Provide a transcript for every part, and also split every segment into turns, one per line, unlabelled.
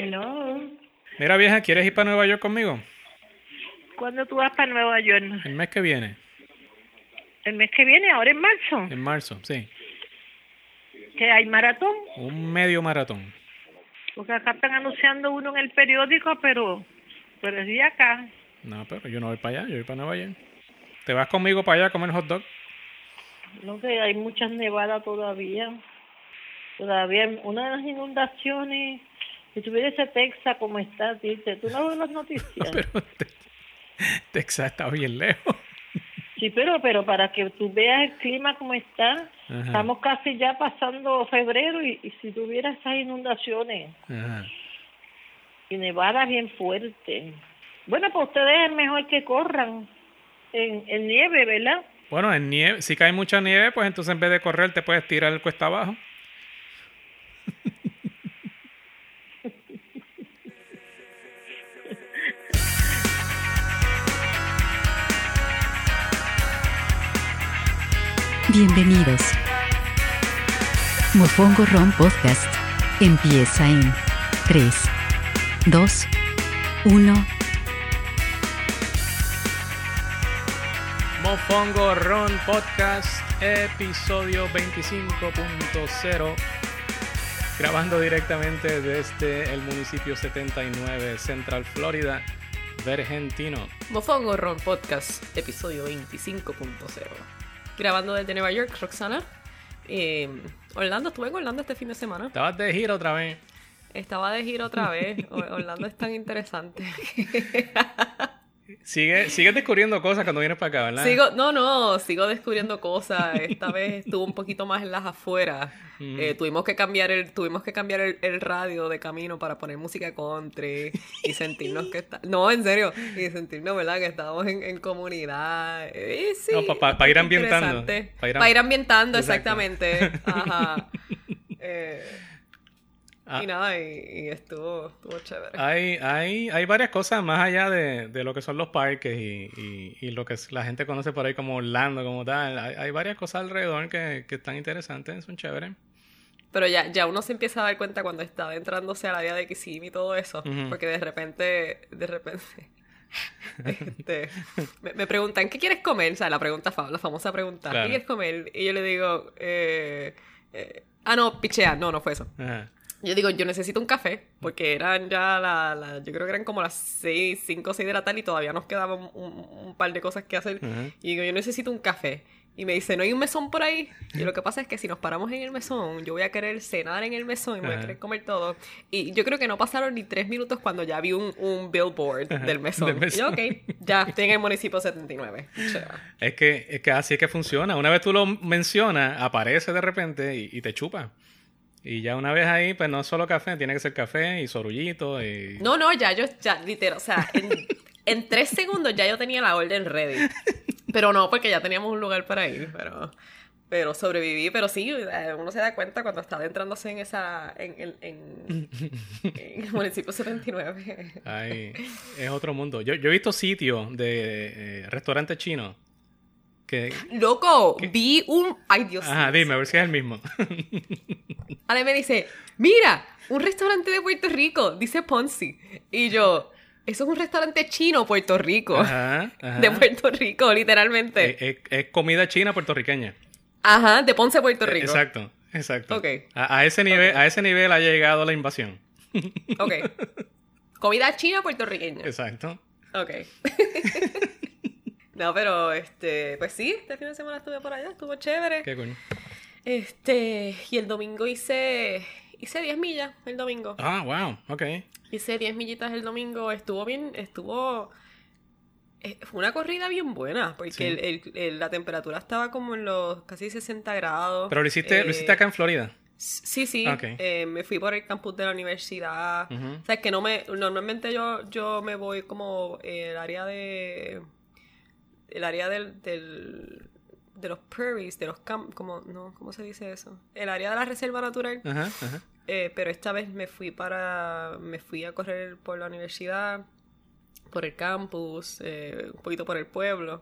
Hello.
Mira, vieja, ¿quieres ir para Nueva York conmigo?
¿Cuándo tú vas para Nueva York?
El mes que viene.
El mes que viene, ahora en marzo.
En marzo, sí.
Que hay maratón.
Un medio maratón.
Porque acá están anunciando uno en el periódico, pero, pero es de acá.
No, pero yo no voy para allá, yo voy para Nueva York. ¿Te vas conmigo para allá a comer hot dog?
No sé, hay muchas nevadas todavía. Todavía una de las inundaciones. Si tuviera ese Texas como está, dice, tú no ves las noticias.
Pero Texas está bien lejos.
Sí, pero, pero para que tú veas el clima como está,
Ajá.
estamos casi ya pasando febrero y, y si tuviera esas inundaciones
Ajá.
y nevadas bien fuertes. Bueno, pues ustedes es mejor que corran en, en nieve, ¿verdad?
Bueno, en nieve, si cae mucha nieve, pues entonces en vez de correr te puedes tirar el cuesta abajo.
Bienvenidos. Mofongo Ron Podcast empieza en 3, 2, 1.
Mofongo Ron Podcast, episodio 25.0. Grabando directamente desde el municipio 79, Central Florida, Vergentino.
Mofongo Ron Podcast, episodio 25.0. Grabando desde Nueva York, Roxana. Eh, Orlando, estuve en Orlando este fin de semana.
Estabas de gira otra vez.
Estaba de gira otra vez. Orlando es tan interesante.
Sigue, sigues descubriendo cosas cuando vienes para acá, ¿verdad?
sigo, no, no, sigo descubriendo cosas. Esta vez estuvo un poquito más en las afueras. Eh, tuvimos que cambiar el, tuvimos que cambiar el, el radio de camino para poner música country y sentirnos que está, no, en serio, y sentirnos, ¿verdad? Que estábamos en, en comunidad. Eh, sí,
No, pa- pa- pa ir ambientando.
interesante.
Pa ir am-
Pa ir ambientando,
Exacto.
exactamente. Ajá. Eh,
Ah.
Y nada, y, y estuvo, estuvo chévere.
Hay, hay, hay varias cosas más allá de, de lo que son los parques y, y, y lo que la gente conoce por ahí como Orlando, como tal. Hay, hay varias cosas alrededor que, que están interesantes, son chéveres.
Pero ya, ya uno se empieza a dar cuenta cuando está adentrándose al área de Kissimmee y todo eso.
Ujú.
Porque de repente, de repente, este, me, me preguntan, ¿qué quieres comer? O sea, la pregunta, la famosa pregunta,
Claro.
¿qué quieres comer? Y yo le digo, eh, eh, ah, no, pichea, no, no fue eso.
Ajá.
Yo digo, yo necesito un café, porque eran ya la, la- yo creo que eran como las 6, 5 o 6 de la tarde y todavía nos quedaba un, un- par de cosas que hacer.
Ujú.
Y digo, yo necesito un café. Y me dice, ¿no hay un mesón por ahí? Y lo que pasa es que si nos paramos en el mesón, yo voy a querer cenar en el mesón y me voy a querer comer todo. Y yo creo que no pasaron ni tres minutos cuando ya vi un, un billboard del mesón.
del
Y
mesón.
yo, ok, ya estoy en el municipio 79. Chévere.
Es que, es que así es que funciona. Una vez tú lo mencionas, aparece de repente y, y te chupa. Y ya una vez ahí, pues no es solo café, tiene que ser café y sorullito y...
No, no, ya yo, ya, literal, o sea, en, en tres segundos ya yo tenía la orden ready. Pero no, porque ya teníamos un lugar para ir, pero, pero sobreviví. Pero sí, uno se da cuenta cuando está adentrándose en esa, en, en, en- en el municipio 79.
Ay, es otro mundo. Yo, yo he visto sitios de eh, restaurantes chinos que...
Loco, vi un, ay Dios
Ajá, dime, a ver si es el mismo.
Ale me dice, mira, un restaurante de Puerto Rico, dice Ponzi. Y yo, eso es un restaurante chino, Puerto Rico.
Ajá, ajá.
De Puerto Rico, literalmente.
Es, es- es comida china puertorriqueña.
Ajá, de Ponce, Puerto Rico.
Exacto, exacto.
Ok.
A, a ese nivel, a ese nivel ha llegado la invasión.
Ok. Comida china puertorriqueña.
Exacto.
Ok. No, pero este, pues sí, este fin de semana estuve por allá, estuvo chévere.
Qué coño.
Este, y el domingo hice hice 10 millas el domingo.
Ah, wow, ok.
Hice 10 millitas el domingo, estuvo bien, estuvo eh, fue una corrida bien buena, porque
Sí.
el- el- el- la temperatura estaba como en los casi 60 grados.
Pero lo hiciste, lo hiciste acá en Florida.
Sí, sí.
Ok.
Eh, me fui por el campus de la universidad.
Ujú.
O sea, es que no me... Normalmente yo, yo me voy como el área de... El área del... del de los prairies, de los campos, como, no, ¿cómo se dice eso? El área de la reserva natural.
Ajá, ajá.
Eh, pero esta vez me fui para... Me fui a correr por la universidad, por el campus, eh, un poquito por el pueblo.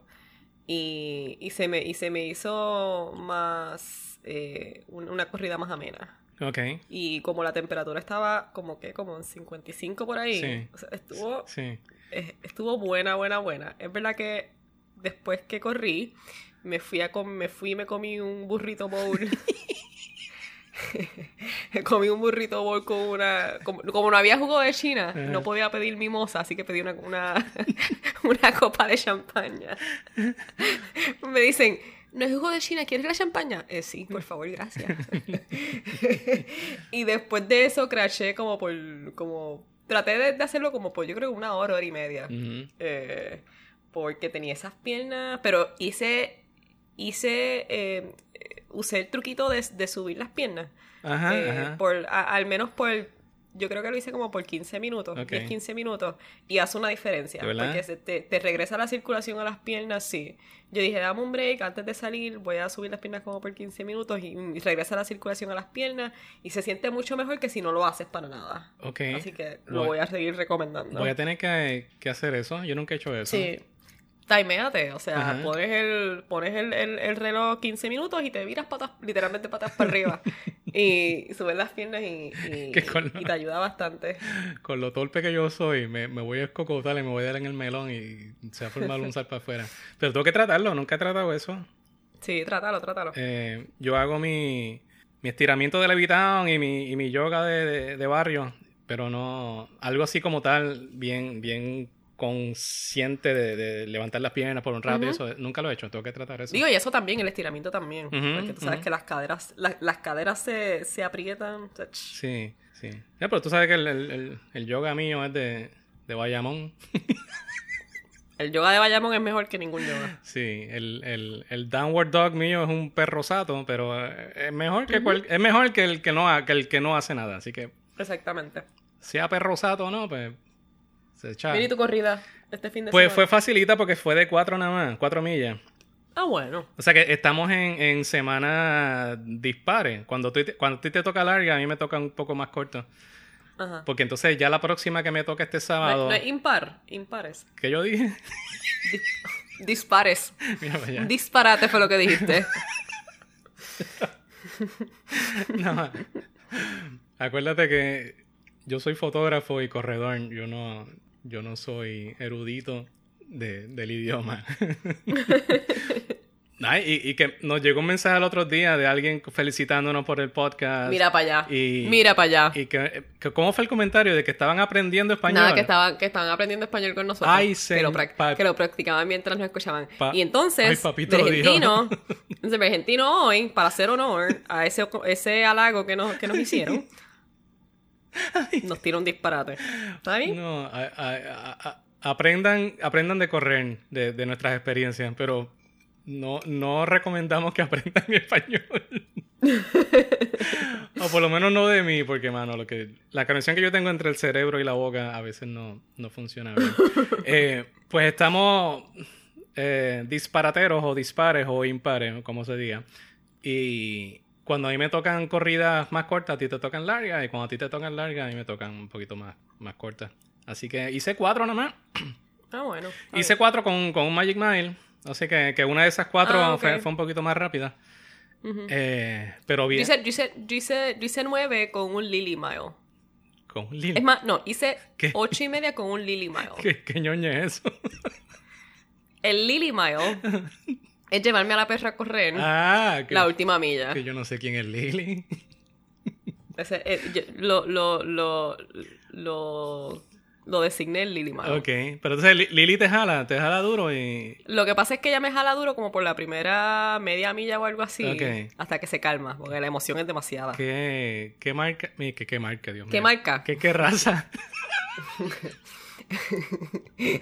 Y, y, se, me, y se me hizo más... eh, un- una corrida más amena.
Ok.
Y como la temperatura estaba como que como en 55 por ahí,
Sí.
o sea, estuvo,
Sí.
estuvo buena, buena, buena. Es verdad que después que corrí, me fui a com- me fui y me comí un burrito bowl. comí un burrito bowl con una... Como, como no había jugo de China, no podía pedir mimosa, así que pedí una, una, una copa de champaña. me dicen, ¿no es jugo de China? ¿Quieres la champaña? Eh, sí, por favor, gracias. y después de eso crashé como por... como Traté de, de hacerlo como por, yo creo, una hora, hora y media. Eh, porque tenía esas piernas, pero hice, hice, eh, usé el truquito de, de subir las piernas.
Ajá,
Eh,
ajá.
por, a- al menos por, yo creo que lo hice como por 15 minutos,
Ok.
10, 15 minutos, y hace una diferencia. Porque se te, te regresa la circulación a las piernas, sí. Yo dije, dame un break antes de salir, voy a subir las piernas como por 15 minutos y, y regresa la circulación a las piernas y se siente mucho mejor que si no lo haces para nada.
Ok.
Así que lo
Voy-
voy a seguir recomendando.
Voy a tener que, que hacer eso. Yo nunca he hecho eso.
Sí. Timeate, o sea,
Ajá.
pones el, pones el, el, el reloj 15 minutos y te viras patas, literalmente patas para arriba. y subes las piernas y, y, te ayuda bastante.
Con lo torpe que yo soy, me, me voy a escocotar y me voy a dar en el melón y se va a formar un sal para afuera. Pero tengo que tratarlo, nunca he tratado eso.
Sí, trátalo, trátalo.
Eh, yo hago mi, mi estiramiento de levitación y mi, y mi yoga de, de- de barrio, pero no algo así como tal, bien, bien consciente de, de levantar las piernas por un rato y eso. Nunca lo he hecho, tengo que tratar eso.
Digo, y eso también, el estiramiento también.
Ujú,
porque tú sabes que las caderas, la- las caderas se, se aprietan.
Sí, sí. Ya, pero tú sabes que el, el- el- el yoga mío es de, de Bayamón.
El yoga de Bayamón es mejor que ningún yoga.
Sí, el, el, el downward dog mío es un perro sato, pero eh, es mejor que cual- es mejor que el que no que el que no hace nada, así que
Exactamente.
sea perro sato o no, pues se echa.
Mira, ¿y tu corrida este fin de
Pues
semana?
fue facilita porque fue de cuatro nada más, cuatro millas.
Ah, bueno.
O sea que estamos en, en semana dispare. Cuando, tú te- cuando a ti te toca larga, a mí me toca un poco más corto.
Ajá.
Porque entonces ya la próxima que me toca este
No, es-
sábado,
no es impar, impares.
que yo dije,
Dis- dispares. disparate fue lo que dijiste.
No. Acuérdate que yo soy fotógrafo y corredor. Yo no, yo no soy erudito de- del idioma. Ay, y, y que nos llegó un mensaje el otro día de alguien felicitándonos por el podcast.
Mira para allá.
Y-
Mira para allá.
Y que, que- ¿cómo fue el comentario de que estaban aprendiendo español?
Nada, que estaban, que estaban aprendiendo español con nosotros.
Ay,
que, lo
pa-
que lo practicaban mientras nos escuchaban. Y entonces,
Ay,
Bergentino, entonces Bergentino hoy, para hacer honor a ese, ese halago que nos, que nos hicieron, nos tira un disparate. ¿Está bien?
No, a- a- a- a- aprendan, aprendan de correr de, de nuestras experiencias, pero no, no recomendamos que aprendan español. o por lo menos no de mí, porque mano, lo que, la conexión que yo tengo entre el cerebro y la boca a veces no, no funciona bien. Eh, pues estamos eh, disparateros o dispares o impares, como se diga. Y cuando a mí me tocan corridas más cortas, a ti te tocan largas. Y cuando a ti te tocan largas, a mí me tocan un poquito más, más cortas. Así que hice cuatro nada más.
Ah, bueno.
Hice
bien.
cuatro con, con un Magic Mile. Así que, que una de esas cuatro
Ah,
fue, fue un poquito más rápida. Eh, pero
Yo
bien.
hice, yo, hice, yo, hice, yo hice nueve con un Lily Mile.
Con un Lili.
Es más, no, hice
¿Qué?
ocho y media con un Lily Mile.
¿Qué, qué ñoña es eso?
El Lily Mile es llevarme a la perra a correr
ah, que,
la última milla.
que yo no sé quién es Lili.
Ese, eh, yo- lo, lo, lo, lo, lo designé el Lily Mile.
ok, pero entonces Li- Lili te jala, te jala duro y...
Lo que pasa es que ella me jala duro como por la primera media milla o algo así.
Ok.
Hasta que se calma, porque la emoción es demasiada.
¿Qué, qué marca? ¿Qué, qué marca, Dios mío?
¿Qué marca?
¿Qué, qué raza?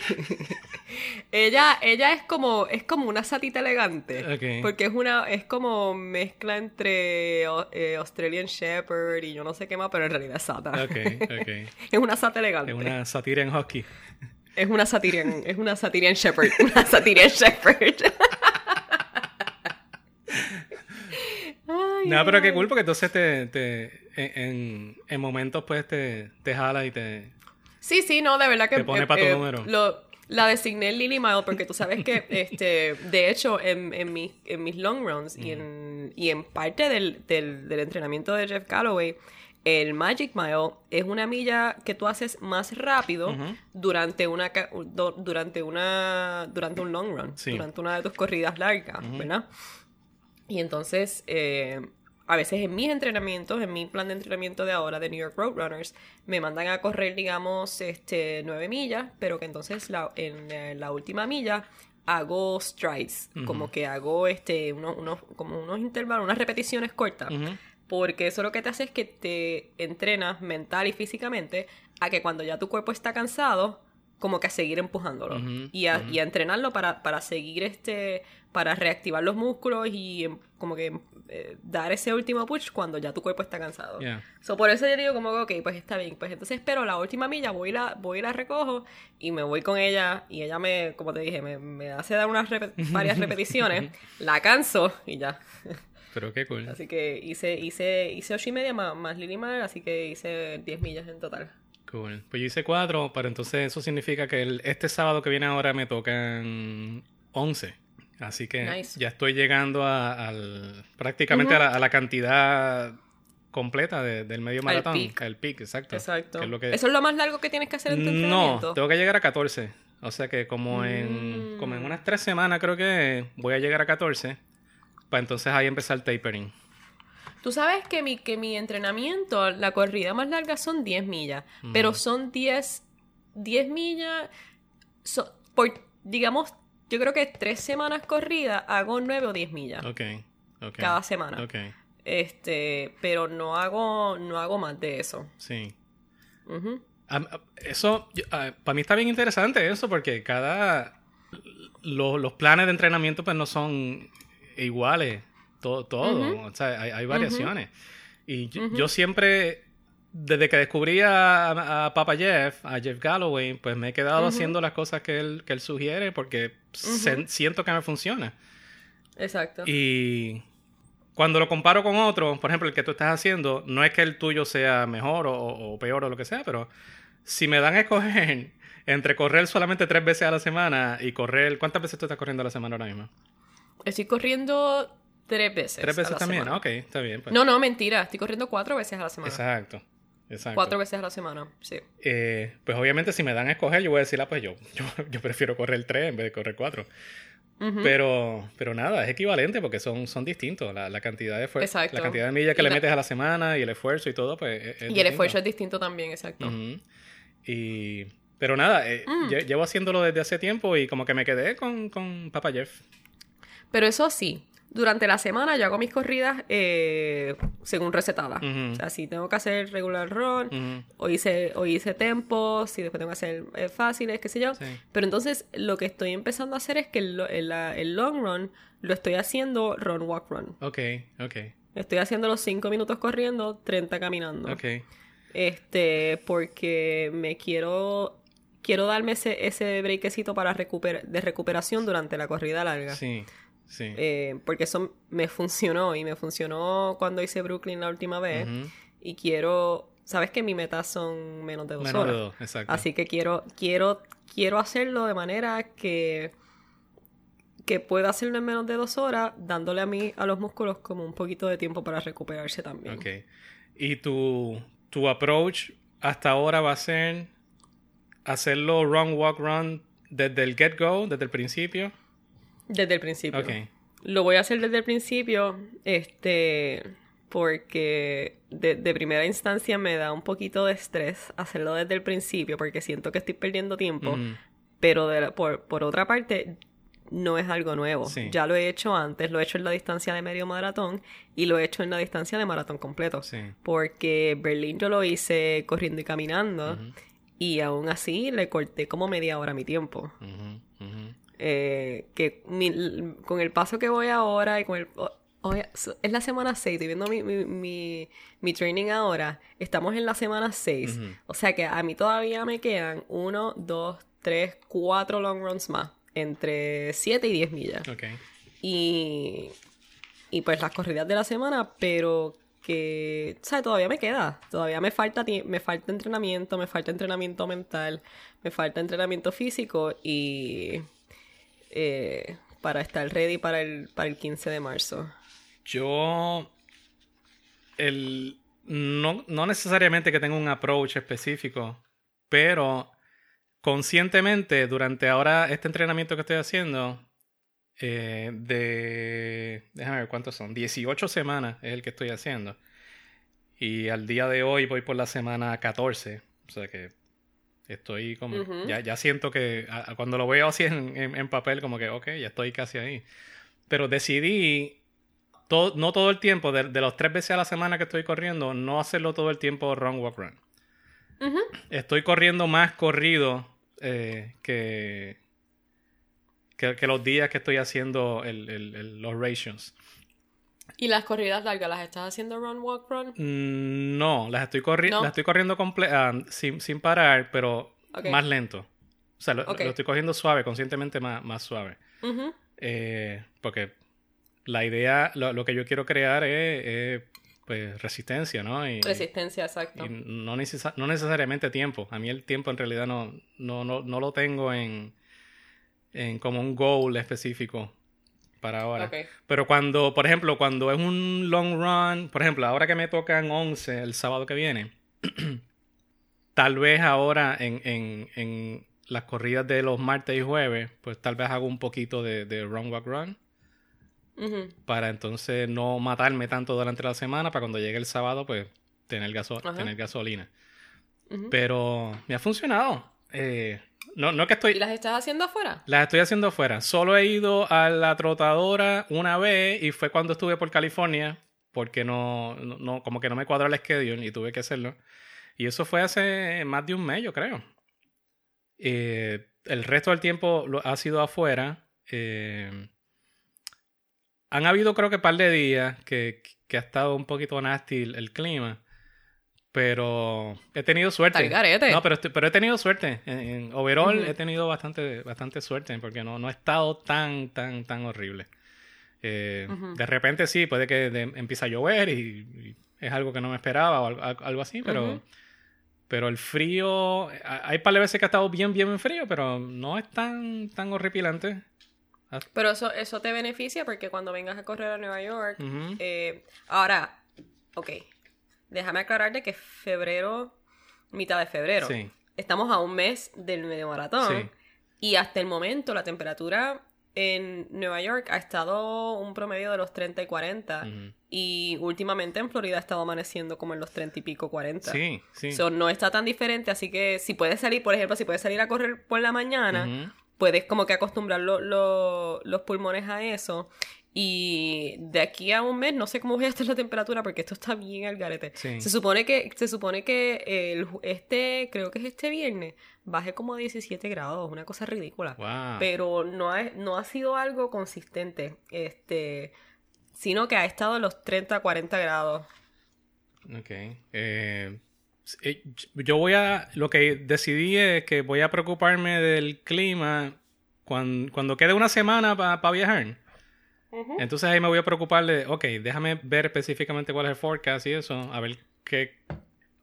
Ella, ella es como, es como una satita elegante. Porque es una, es como mezcla entre eh, Australian Shepherd y yo no sé qué más, pero en realidad es sata. Es una sata elegante.
Es una sátira en hockey.
Es una Satirian, es una Satirian Shepherd. Una Satirian Shepherd. Ay,
No, pero qué cool, porque entonces te, en, en momentos pues te, te jala y te...
Sí, sí, no, de verdad que...
Te pone
eh,
pa' tu
eh,
número.
Lo, La designé Lily Mile porque tú sabes que, este, de hecho, en, en, mis, en mis long runs y, en, y en parte del, del, del entrenamiento de Jeff Calloway, el Magic Mile es una milla que tú haces más rápido durante una durante una durante un long run,
Sí.
durante una de tus corridas largas, ¿verdad? Y entonces eh, a veces en mis entrenamientos, en mi plan de entrenamiento de ahora de New York Roadrunners, me mandan a correr, digamos, este, nueve millas, pero que entonces la- en eh, la última milla hago strides, como que hago este, unos, unos, como unos intervalos, unas repeticiones cortas. Porque eso lo que te hace es que te entrenas mental y físicamente a que cuando ya tu cuerpo está cansado, como que a seguir empujándolo. Y, a, y a entrenarlo para, para seguir este, para reactivar los músculos y em, como que eh, dar ese último push cuando ya tu cuerpo está cansado.
Yeah.
So, por eso yo digo como que, ok, pues está bien. Pues entonces espero la última milla, voy y la, voy y la recojo y me voy con ella y ella me, como te dije, me, me hace dar unas varias repeticiones, la canso y ya.
Pero qué cool.
Así que hice, hice, hice ocho y media más, más Lily Mar, así que hice 10 millas en total.
Cool. Pues yo hice cuatro, pero entonces eso significa que el- este sábado que viene ahora me tocan 11. Así que
Nice.
ya estoy llegando a, al, prácticamente a, la, a la cantidad completa de- del medio
Al
maratón.
peak.
Al peak, exacto.
Exacto.
Que es lo que-
¿Eso es lo más largo que tienes que hacer en tu
No,
entrenamiento?
tengo que llegar a 14. O sea que como en,
Mm.
como en unas tres semanas creo que voy a llegar a 14. Para entonces ahí empezar el tapering.
Tú sabes que mi, que mi entrenamiento, la corrida más larga son 10 millas, pero son 10, 10 millas, so- por, digamos, yo creo que tres semanas corrida hago 9 o 10 millas
Ok,
cada semana.
Ok,
Este, pero no hago, no hago más de eso.
sí. Eso, para mí está bien interesante eso, porque cada. lo- los planes de entrenamiento, pues no son iguales. Todo, todo. O sea, hay, hay variaciones. Y yo, yo siempre, desde que descubrí a, a Papa Jeff, a Jeff Galloway, pues me he quedado haciendo las cosas que él, que él sugiere porque se- siento que me funciona.
Exacto.
Y cuando lo comparo con otro, por ejemplo, el que tú estás haciendo, no es que el tuyo sea mejor o, o peor o lo que sea, pero si me dan a escoger entre correr solamente tres veces a la semana y correr, ¿cuántas veces tú estás corriendo a la semana ahora mismo?
Estoy corriendo tres veces.
Tres
a
veces
la
también,
semana.
ok, está bien. pues.
No, no, mentira. Estoy corriendo cuatro veces a la semana.
Exacto, exacto.
Cuatro veces a la semana, sí.
Eh, pues obviamente si me dan a escoger, yo voy a decir, ah, pues yo, yo, yo prefiero correr tres en vez de correr cuatro. Pero, pero nada, es equivalente porque son, son distintos. La, la cantidad de esfuerzo, la cantidad de millas que
Y
le metes a la semana y el esfuerzo y todo, pues es- es
Y el
distinto.
esfuerzo es distinto también, exacto.
Y, pero nada, eh,
Mm.
lle- llevo haciéndolo desde hace tiempo y como que me quedé con, con Papa Jeff.
Pero eso sí, durante la semana yo hago mis corridas eh, según recetadas.
Ujú.
O sea, si tengo que hacer regular run,
Ujú.
o hice, o hice tempos, y después tengo que hacer eh, fáciles, qué sé yo.
Sí.
Pero entonces lo que estoy empezando a hacer es que el, long run lo estoy haciendo run, walk, run.
Ok, ok,
Estoy haciendo los 5 minutos corriendo, 30 caminando.
ok.
Este, porque me quiero quiero darme ese, ese breakcito para recuper de recuperación durante la corrida larga.
Sí, sí.
Eh, porque eso me funcionó y me funcionó cuando hice Brooklyn la última vez. Y quiero, sabes que mi meta son menos de dos
Menos de
horas.
dos, exacto.
Así que quiero, quiero, quiero hacerlo de manera que, que pueda hacerlo en menos de dos horas, dándole a mí, a los músculos, como un poquito de tiempo para recuperarse también.
Ok. ¿Y tu, tu approach hasta ahora va a ser hacerlo run, walk, run desde el get-go, desde el principio?
Desde el principio. Lo voy a hacer desde el principio, este, porque de, de primera instancia me da un poquito de estrés hacerlo desde el principio, porque siento que estoy perdiendo tiempo, pero de la- por, por otra parte, no es algo nuevo.
Sí.
Ya lo he hecho antes, lo he hecho en la distancia de medio maratón y lo he hecho en la distancia de maratón completo.
Sí.
Porque Berlín yo lo hice corriendo y caminando y aún así le corté como media hora mi tiempo. Eh, que mi- con el paso que voy ahora y con el... o- hoy- es la semana 6, estoy viendo mi, mi, mi, mi training ahora. Estamos en la semana 6.
Ujú.
O sea que a mí todavía me quedan 1, 2, 3, 4 long runs más. Entre 7 y 10 millas.
Ok.
Y, y pues las corridas de la semana, pero que, o sea, todavía me queda, todavía me falta, me falta entrenamiento, me falta entrenamiento mental, me falta entrenamiento físico y eh, para estar ready para el, para el 15 de marzo.
Yo. El, no, no necesariamente que tenga un approach específico, pero conscientemente, durante ahora este entrenamiento que estoy haciendo, eh, de. Déjame ver cuántos son. 18 semanas es el que estoy haciendo. Y al día de hoy voy por la semana 14. O sea que estoy como. Ya, ya siento que a- a cuando lo veo así en, en- en papel, como que, ok, ya estoy casi ahí. Pero decidí todo- no todo el tiempo, de, de los tres veces a la semana que estoy corriendo, no hacerlo todo el tiempo run, walk, run. Estoy corriendo más corrido eh, que, que, que los días que estoy haciendo el- el- el- los rations.
¿Y las corridas largas las estás haciendo run, walk, run?
Mm, No, las estoy, corri-
¿No?
las estoy corriendo comple- ah, sin, sin parar, pero
Ok.
más lento. O sea, lo,
Ok.
lo estoy cogiendo suave, conscientemente más, más suave.
Ujú.
Eh, porque la idea, lo, lo que yo quiero crear es, es, pues, resistencia, ¿no? Y,
Resistencia, exacto.
y no, necesa- no necesariamente tiempo. A mí el tiempo en realidad no, no, no, no lo tengo en, en como un goal específico para ahora. Pero cuando, por ejemplo, cuando es un long run, por ejemplo, ahora que me tocan 11 el sábado que viene, tal vez ahora en, en, en las corridas de los martes y jueves, pues tal vez hago un poquito de, de run, walk, run, para entonces no matarme tanto durante la semana, para cuando llegue el sábado, pues tener, gaso
Ajá.
tener gasolina. Pero me ha funcionado. Eh, no, no que estoy...
¿Y las estás haciendo afuera?
Las estoy haciendo afuera. Solo he ido a la trotadora una vez y fue cuando estuve por California, porque no, no, no- como que no me cuadra el schedule y tuve que hacerlo. Y eso fue hace más de un mes, yo creo. Eh, el resto del tiempo lo, ha sido afuera. Eh, han habido creo que un par de días que, que ha estado un poquito nasty el, el clima. Pero he tenido suerte. No, pero, pero he tenido suerte. En, en overall he tenido bastante, bastante suerte porque no, no ha estado tan, tan, tan horrible. Eh. De repente sí, puede que de- empiece a llover y, y es algo que no me esperaba o al- algo, así, pero, pero el frío, ha- hay par de veces que ha estado bien, bien frío, pero no es tan, tan horripilante.
Pero eso, eso te beneficia porque cuando vengas a correr a Nueva York, eh, ahora, ok, déjame aclarar de que febrero, mitad de febrero,
Sí.
estamos a un mes del medio maratón
Sí.
y hasta el momento la temperatura en Nueva York ha estado un promedio de los 30 y 40
Ujú.
y últimamente en Florida ha estado amaneciendo como en los 30 y pico 40.
Sí, sí.
So, no está tan diferente, así que si puedes salir, por ejemplo, si puedes salir a correr por la mañana, puedes como que acostumbrar lo- lo- los pulmones a eso. Y de aquí a un mes no sé cómo voy a estar la temperatura porque esto está bien al garete.
Sí.
Se supone que, se supone que el, este, creo que es este viernes, baje como a 17 grados, una cosa ridícula.
Wow.
Pero no ha, no ha sido algo consistente, este, sino que ha estado en los 30, 40 grados.
Ok. Eh, eh, yo voy a. Lo que decidí es que voy a preocuparme del clima cuando, cuando quede una semana para viajar. Entonces ahí me voy a preocupar de. Ok, déjame ver específicamente cuál es el forecast y eso. A ver qué,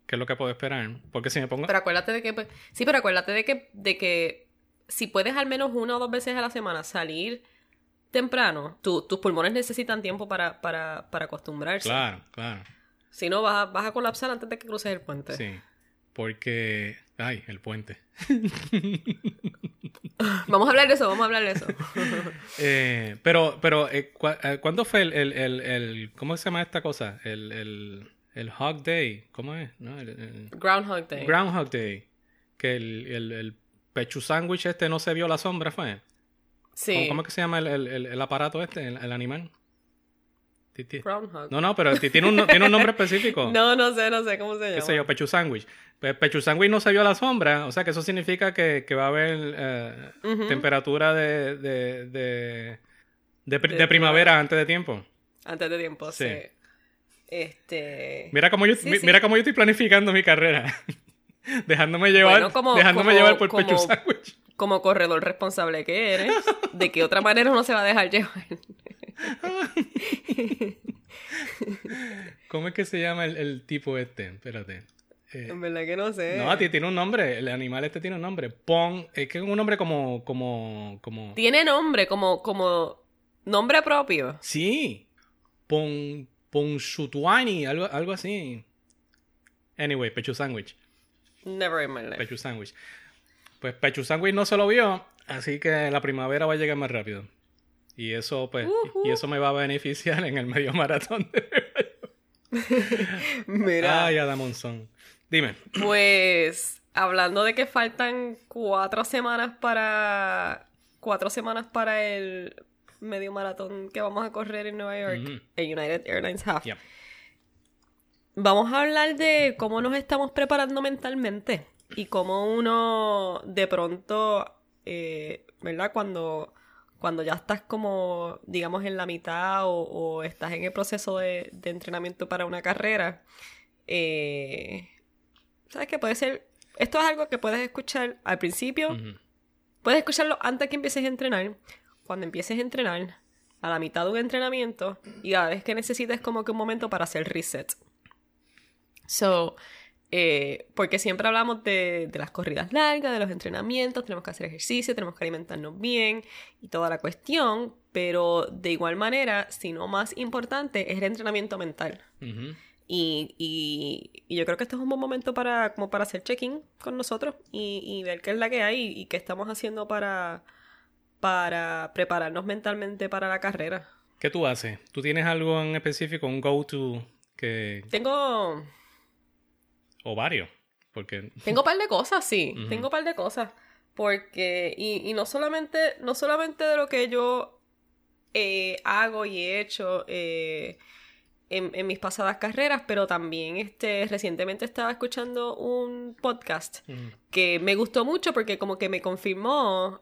qué es lo que puedo esperar. Porque si me pongo.
Pero acuérdate de que, pues, sí, pero acuérdate de que, de que si puedes al menos una o dos veces a la semana salir temprano, tu- tus pulmones necesitan tiempo para, para, para acostumbrarse.
Claro, claro.
Si no, vas a, vas a colapsar antes de que cruces el puente.
Sí. Porque. Ay, el puente.
Vamos a hablar de eso, vamos a hablar de eso.
Eh, pero, pero, eh, cu- eh, ¿cuándo fue el, el, el, el- ¿Cómo se llama esta cosa? El, el, el Hog Day. ¿Cómo es? ¿No?
Groundhog Day.
Groundhog Day. Que el, el, el pechu sandwich este no se vio la sombra, ¿fue?
sí.
¿Cómo, cómo es que se llama el, el, el- el aparato este, el, el animal? Ti- ti-
Groundhog.
No, no, pero ti- tiene un, tiene un nombre específico.
No, no sé, no sé cómo se
¿Qué
llama.
sé yo? Pechu sandwich. Pe- Pechu sandwich no se vio la sombra, o sea que eso significa que, que va a haber eh, temperatura de, de, de, de pri-
De
de primavera antes de tiempo.
Antes de tiempo, sí.
Sí.
Este.
Mira cómo yo,
Sí,
mi-
sí.
mira cómo yo estoy planificando mi carrera. dejándome llevar,
Bueno, como-
dejándome
como-
llevar por
como-
pechu sandwich.
Como corredor responsable que eres, ¿de qué otra manera uno se va a dejar llevar?
¿Cómo es que se llama el, el tipo este? Espérate. Eh,
En verdad que no sé.
no, tiene un nombre. El animal este tiene un nombre. Pon. Es que es un nombre como. como. como.
Tiene nombre, como, como nombre propio.
Sí. Pon. Ponsutuani, algo, algo así. Anyway, Pechu Sandwich.
Never in my life.
Pechu Sandwich. Pues Pechu Sandwich no se lo vio, así que la primavera va a llegar más rápido. Y eso, pues, y eso me va a beneficiar en el medio maratón de Nueva York.
Mira.
Ay, Adamonzón. Dime.
Pues hablando de que faltan cuatro semanas para cuatro semanas para el medio maratón que vamos a correr en Nueva York, el United Airlines Half. Vamos a hablar de cómo nos estamos preparando mentalmente y cómo uno de pronto, eh, ¿verdad? Cuando, cuando ya estás como, digamos, en la mitad o, o estás en el proceso de, de entrenamiento para una carrera, eh, ¿sabes qué? Puede ser, esto es algo que puedes escuchar al principio. Puedes escucharlo antes que empieces a entrenar, cuando empieces a entrenar, a la mitad de un entrenamiento y a la vez que necesites como que un momento para hacer reset. So, eh, porque siempre hablamos de, de las corridas largas, de los entrenamientos, tenemos que hacer ejercicio, tenemos que alimentarnos bien y toda la cuestión, pero de igual manera, si no más importante, es el entrenamiento mental.
Ujú.
Y, y- y yo creo que este es un buen momento para, como para hacer check-in con nosotros y, y ver qué es la que hay y qué estamos haciendo para, para prepararnos mentalmente para la carrera.
¿Qué tú haces? ¿Tú tienes algo en específico, un go-to que...
Tengo,
o varios? Porque...
tengo un par de cosas, sí, tengo un par de cosas. Porque, y, y no solamente, no solamente de lo que yo eh, hago y he hecho eh, en, en mis pasadas carreras, pero también este, recientemente estaba escuchando un podcast que me gustó mucho porque como que me confirmó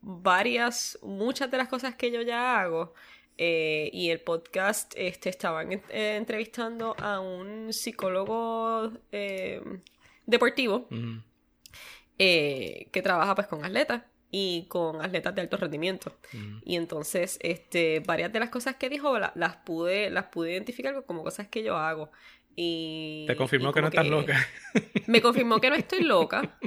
varias, muchas de las cosas que yo ya hago. Eh, y el podcast este, estaban eh, entrevistando a un psicólogo eh, deportivo eh, que trabaja pues con atletas y con atletas de alto rendimiento. Y entonces, este, varias de las cosas que dijo la- las pude, las pude identificar como cosas que yo hago. Y,
Te confirmó
y
que no estás loca.
Me confirmó que no estoy loca.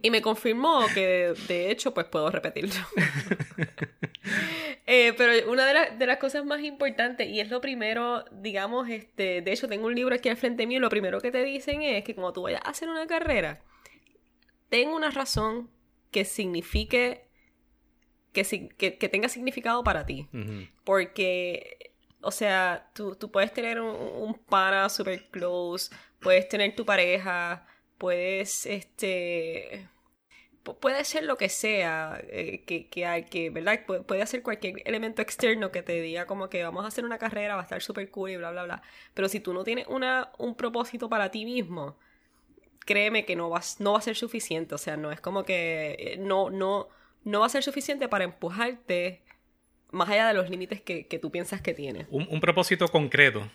Y me confirmó que de hecho pues puedo repetirlo. Eh, pero una de, las- de las cosas más importantes, y es lo primero, digamos, este, de hecho tengo un libro aquí al frente mío, y lo primero que te dicen es que cuando tú vayas a hacer una carrera, ten una razón que signifique, que, que, que tenga significado para ti. Porque, o sea, tú, tú puedes tener un, un pana super close, puedes tener tu pareja, puedes, este, puede ser lo que sea, eh, que, que hay, que, ¿verdad? Pu- puede ser cualquier elemento externo que te diga como que vamos a hacer una carrera, va a estar super cool y bla, bla, bla. Pero si tú no tienes una, un propósito para ti mismo, créeme que no, vas, no va a ser suficiente. O sea, no es como que eh, no, no, no va a ser suficiente para empujarte más allá de los límites que, que tú piensas que tienes.
Un, un propósito concreto.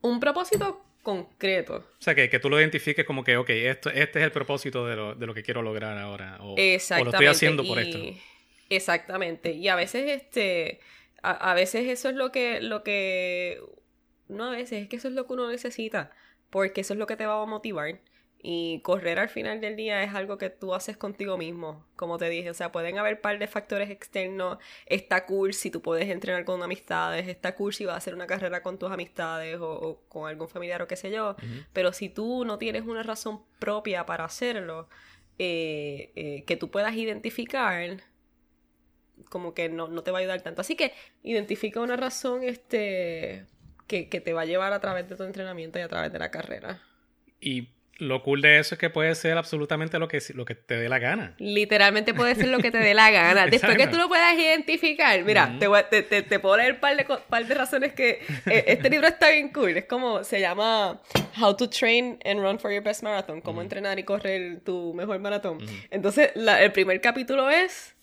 Un propósito concreto.
O sea, que, que tú lo identifiques como que, ok, esto, este es el propósito de lo, de lo que quiero lograr ahora. O, o lo
Exactamente.
estoy haciendo por
y-
esto.
Exactamente. Y a veces, este, a, a veces eso es lo que, lo que, no a veces, es que eso es lo que uno necesita, porque eso es lo que te va a motivar. Y correr al final del día es algo que tú haces contigo mismo, como te dije. O sea, pueden haber par de factores externos. Está cool si tú puedes entrenar con amistades, está cool si vas a hacer una carrera con tus amistades o, o con algún familiar o qué sé yo. Pero si tú no tienes una razón propia para hacerlo, eh, eh, que tú puedas identificar, como que no, no te va a ayudar tanto. Así que identifica una razón este, que, que te va a llevar a través de tu entrenamiento y a través de la carrera.
Y lo cool de eso es que puede ser absolutamente lo que, lo que te dé la gana.
Literalmente puede ser lo que te dé la gana. Después que tú lo puedas identificar, mira, te, te, te- te puedo leer un par de, par de razones que eh, este libro está bien cool. Es como, se llama How to Train and Run for Your Best Marathon, cómo entrenar y correr tu mejor maratón. Entonces, la- el primer capítulo es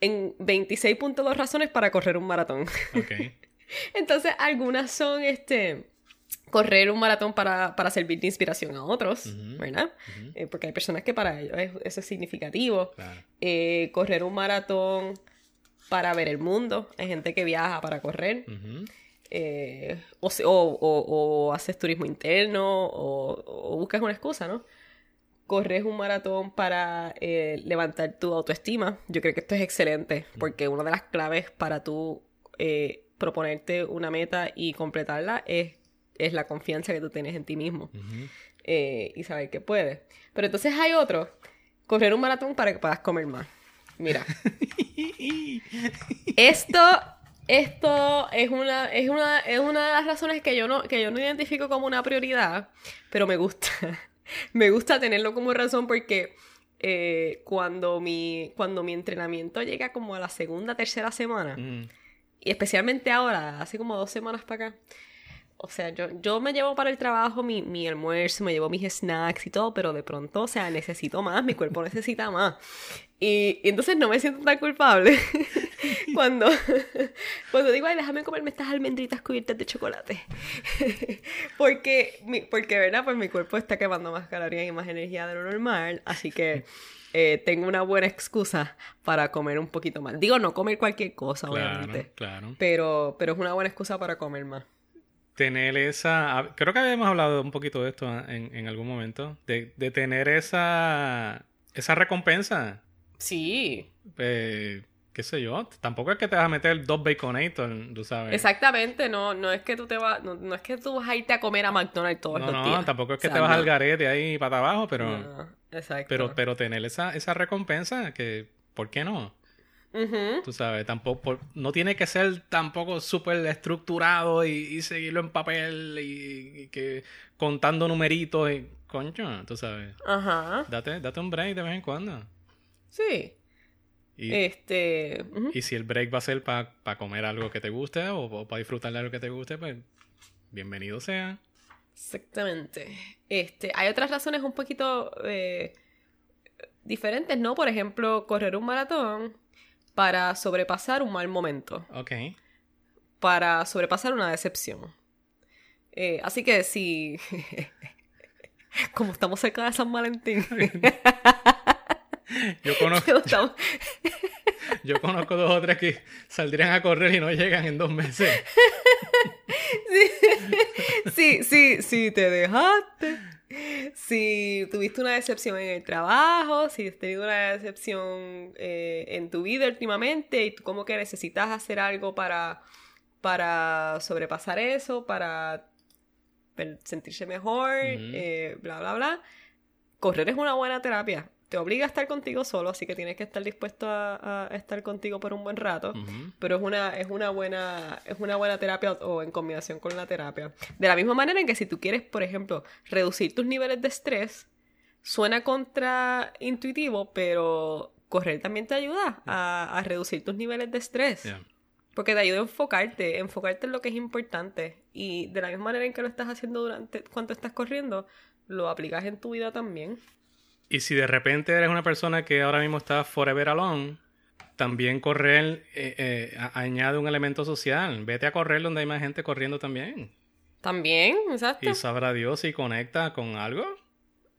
en 26.2 razones para correr un maratón.
Ok.
Entonces, algunas son este correr un maratón para, para servir de inspiración a otros. ¿verdad? Eh, porque hay personas que para ellos es- eso es significativo.
Claro.
Eh, correr un maratón para ver el mundo. Hay gente que viaja para correr. Eh, o, o- o- o haces turismo interno o, buscas una excusa, ¿no? Corres un maratón para levantar tu autoestima. Yo creo que esto es excelente porque una de las claves para tú proponerte una meta y completarla es, es la confianza que tú tienes en ti mismo eh, y saber que puedes. Pero entonces hay otro, correr un maratón para que puedas comer más. Mira, esto, esto es una, es una, es una de las razones que yo no, que yo no identifico como una prioridad, pero me gusta. me gusta tenerlo como razón porque eh, cuando mi, cuando mi entrenamiento llega como a la segunda, tercera semana,
Mm.
y especialmente ahora, hace como dos semanas para acá. O sea, yo, yo me llevo para el trabajo mi, mi almuerzo, me llevo mis snacks y todo, pero de pronto, o sea, necesito más, mi cuerpo necesita más. Y, y entonces no me siento tan culpable cuando, cuando digo, ay, déjame comerme estas almendritas cubiertas de chocolate. porque, mi- porque, ¿verdad? Pues mi cuerpo está quemando más calorías y más energía de lo normal, así que eh, tengo una buena excusa para comer un poquito más. Digo, no comer cualquier cosa,
Claro,
obviamente.
claro.
Pero, pero es una buena excusa para comer más.
Tener esa. Creo que habíamos hablado un poquito de esto en, en algún momento. De, de tener esa. Esa recompensa.
Sí,
Eh, qué sé yo. Tampoco es que te vas a meter dos baconator, tú sabes.
exactamente. No, no es que tú te vas, no, no es que tú vas a irte a comer a McDonald's todos
No,
los
no,
días.
tampoco es que
O sea,
te vas
no.
al garete ahí para abajo, pero.
No, exacto.
Pero, pero tener esa, esa recompensa, que. ¿Por qué no? Tú sabes, tampoco, por- no tiene que ser tampoco súper estructurado y, y seguirlo en papel y, y que contando numeritos y coño, tú sabes.
Ajá.
Date, date un break de vez en cuando.
Sí.
Y,
Este.
y si el break va a ser para comer algo que te guste o, para disfrutar de algo que te guste, pues bienvenido sea.
Exactamente. Este, hay otras razones un poquito eh, diferentes, ¿no? Por ejemplo, correr un maratón para sobrepasar un mal momento.
Ok.
para sobrepasar una decepción. Eh, así que si... Como estamos cerca de San Valentín.
Yo conozco,
estamos-
yo conozco dos o tres que saldrían a correr y no llegan en dos meses.
sí, sí, sí, te dejaste. Si tuviste una decepción en el trabajo, si has tenido una decepción eh, en tu vida últimamente y tú como que necesitas hacer algo para, para sobrepasar eso, para sentirse mejor, eh, bla, bla, bla. Correr es una buena terapia. Te obliga a estar contigo solo, así que tienes que estar dispuesto a, a estar contigo por un buen rato. Pero es una, es una buena, es una buena terapia o en combinación con la terapia. De la misma manera en que si tú quieres, por ejemplo, reducir tus niveles de estrés, suena contraintuitivo, pero correr también te ayuda a, a reducir tus niveles de estrés. Porque te ayuda a enfocarte, enfocarte en lo que es importante. Y de la misma manera en que lo estás haciendo durante cuando estás corriendo, lo aplicas en tu vida también.
Y si de repente eres una persona que ahora mismo está forever alone, también correr eh, eh, añade un elemento social. Vete a correr donde hay más gente corriendo también.
También, exacto.
Y sabrá Dios si conecta con algo.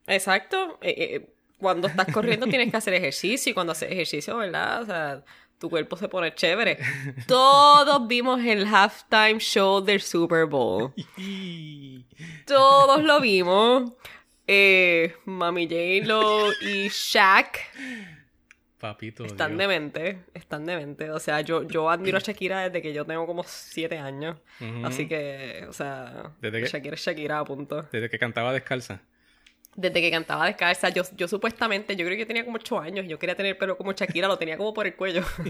Exacto. Eh, cuando estás corriendo tienes que hacer ejercicio y cuando haces ejercicio, ¿verdad? O sea, tu cuerpo se pone chévere. Todos vimos el halftime show del Super Bowl. Todos lo vimos. Eh, Mami J-Lo y Shaq
Papito.
están
Dios.
demente. Están demente. O sea, yo, yo admiro a Shakira desde que yo tengo como siete años. Así que, o sea,
Desde que-
Shakira es Shakira, a punto.
Desde que cantaba descalza.
Desde que cantaba descalza, yo, yo supuestamente, yo creo que tenía como 8 años, yo quería tener pelo como Shakira, lo tenía como por el cuello.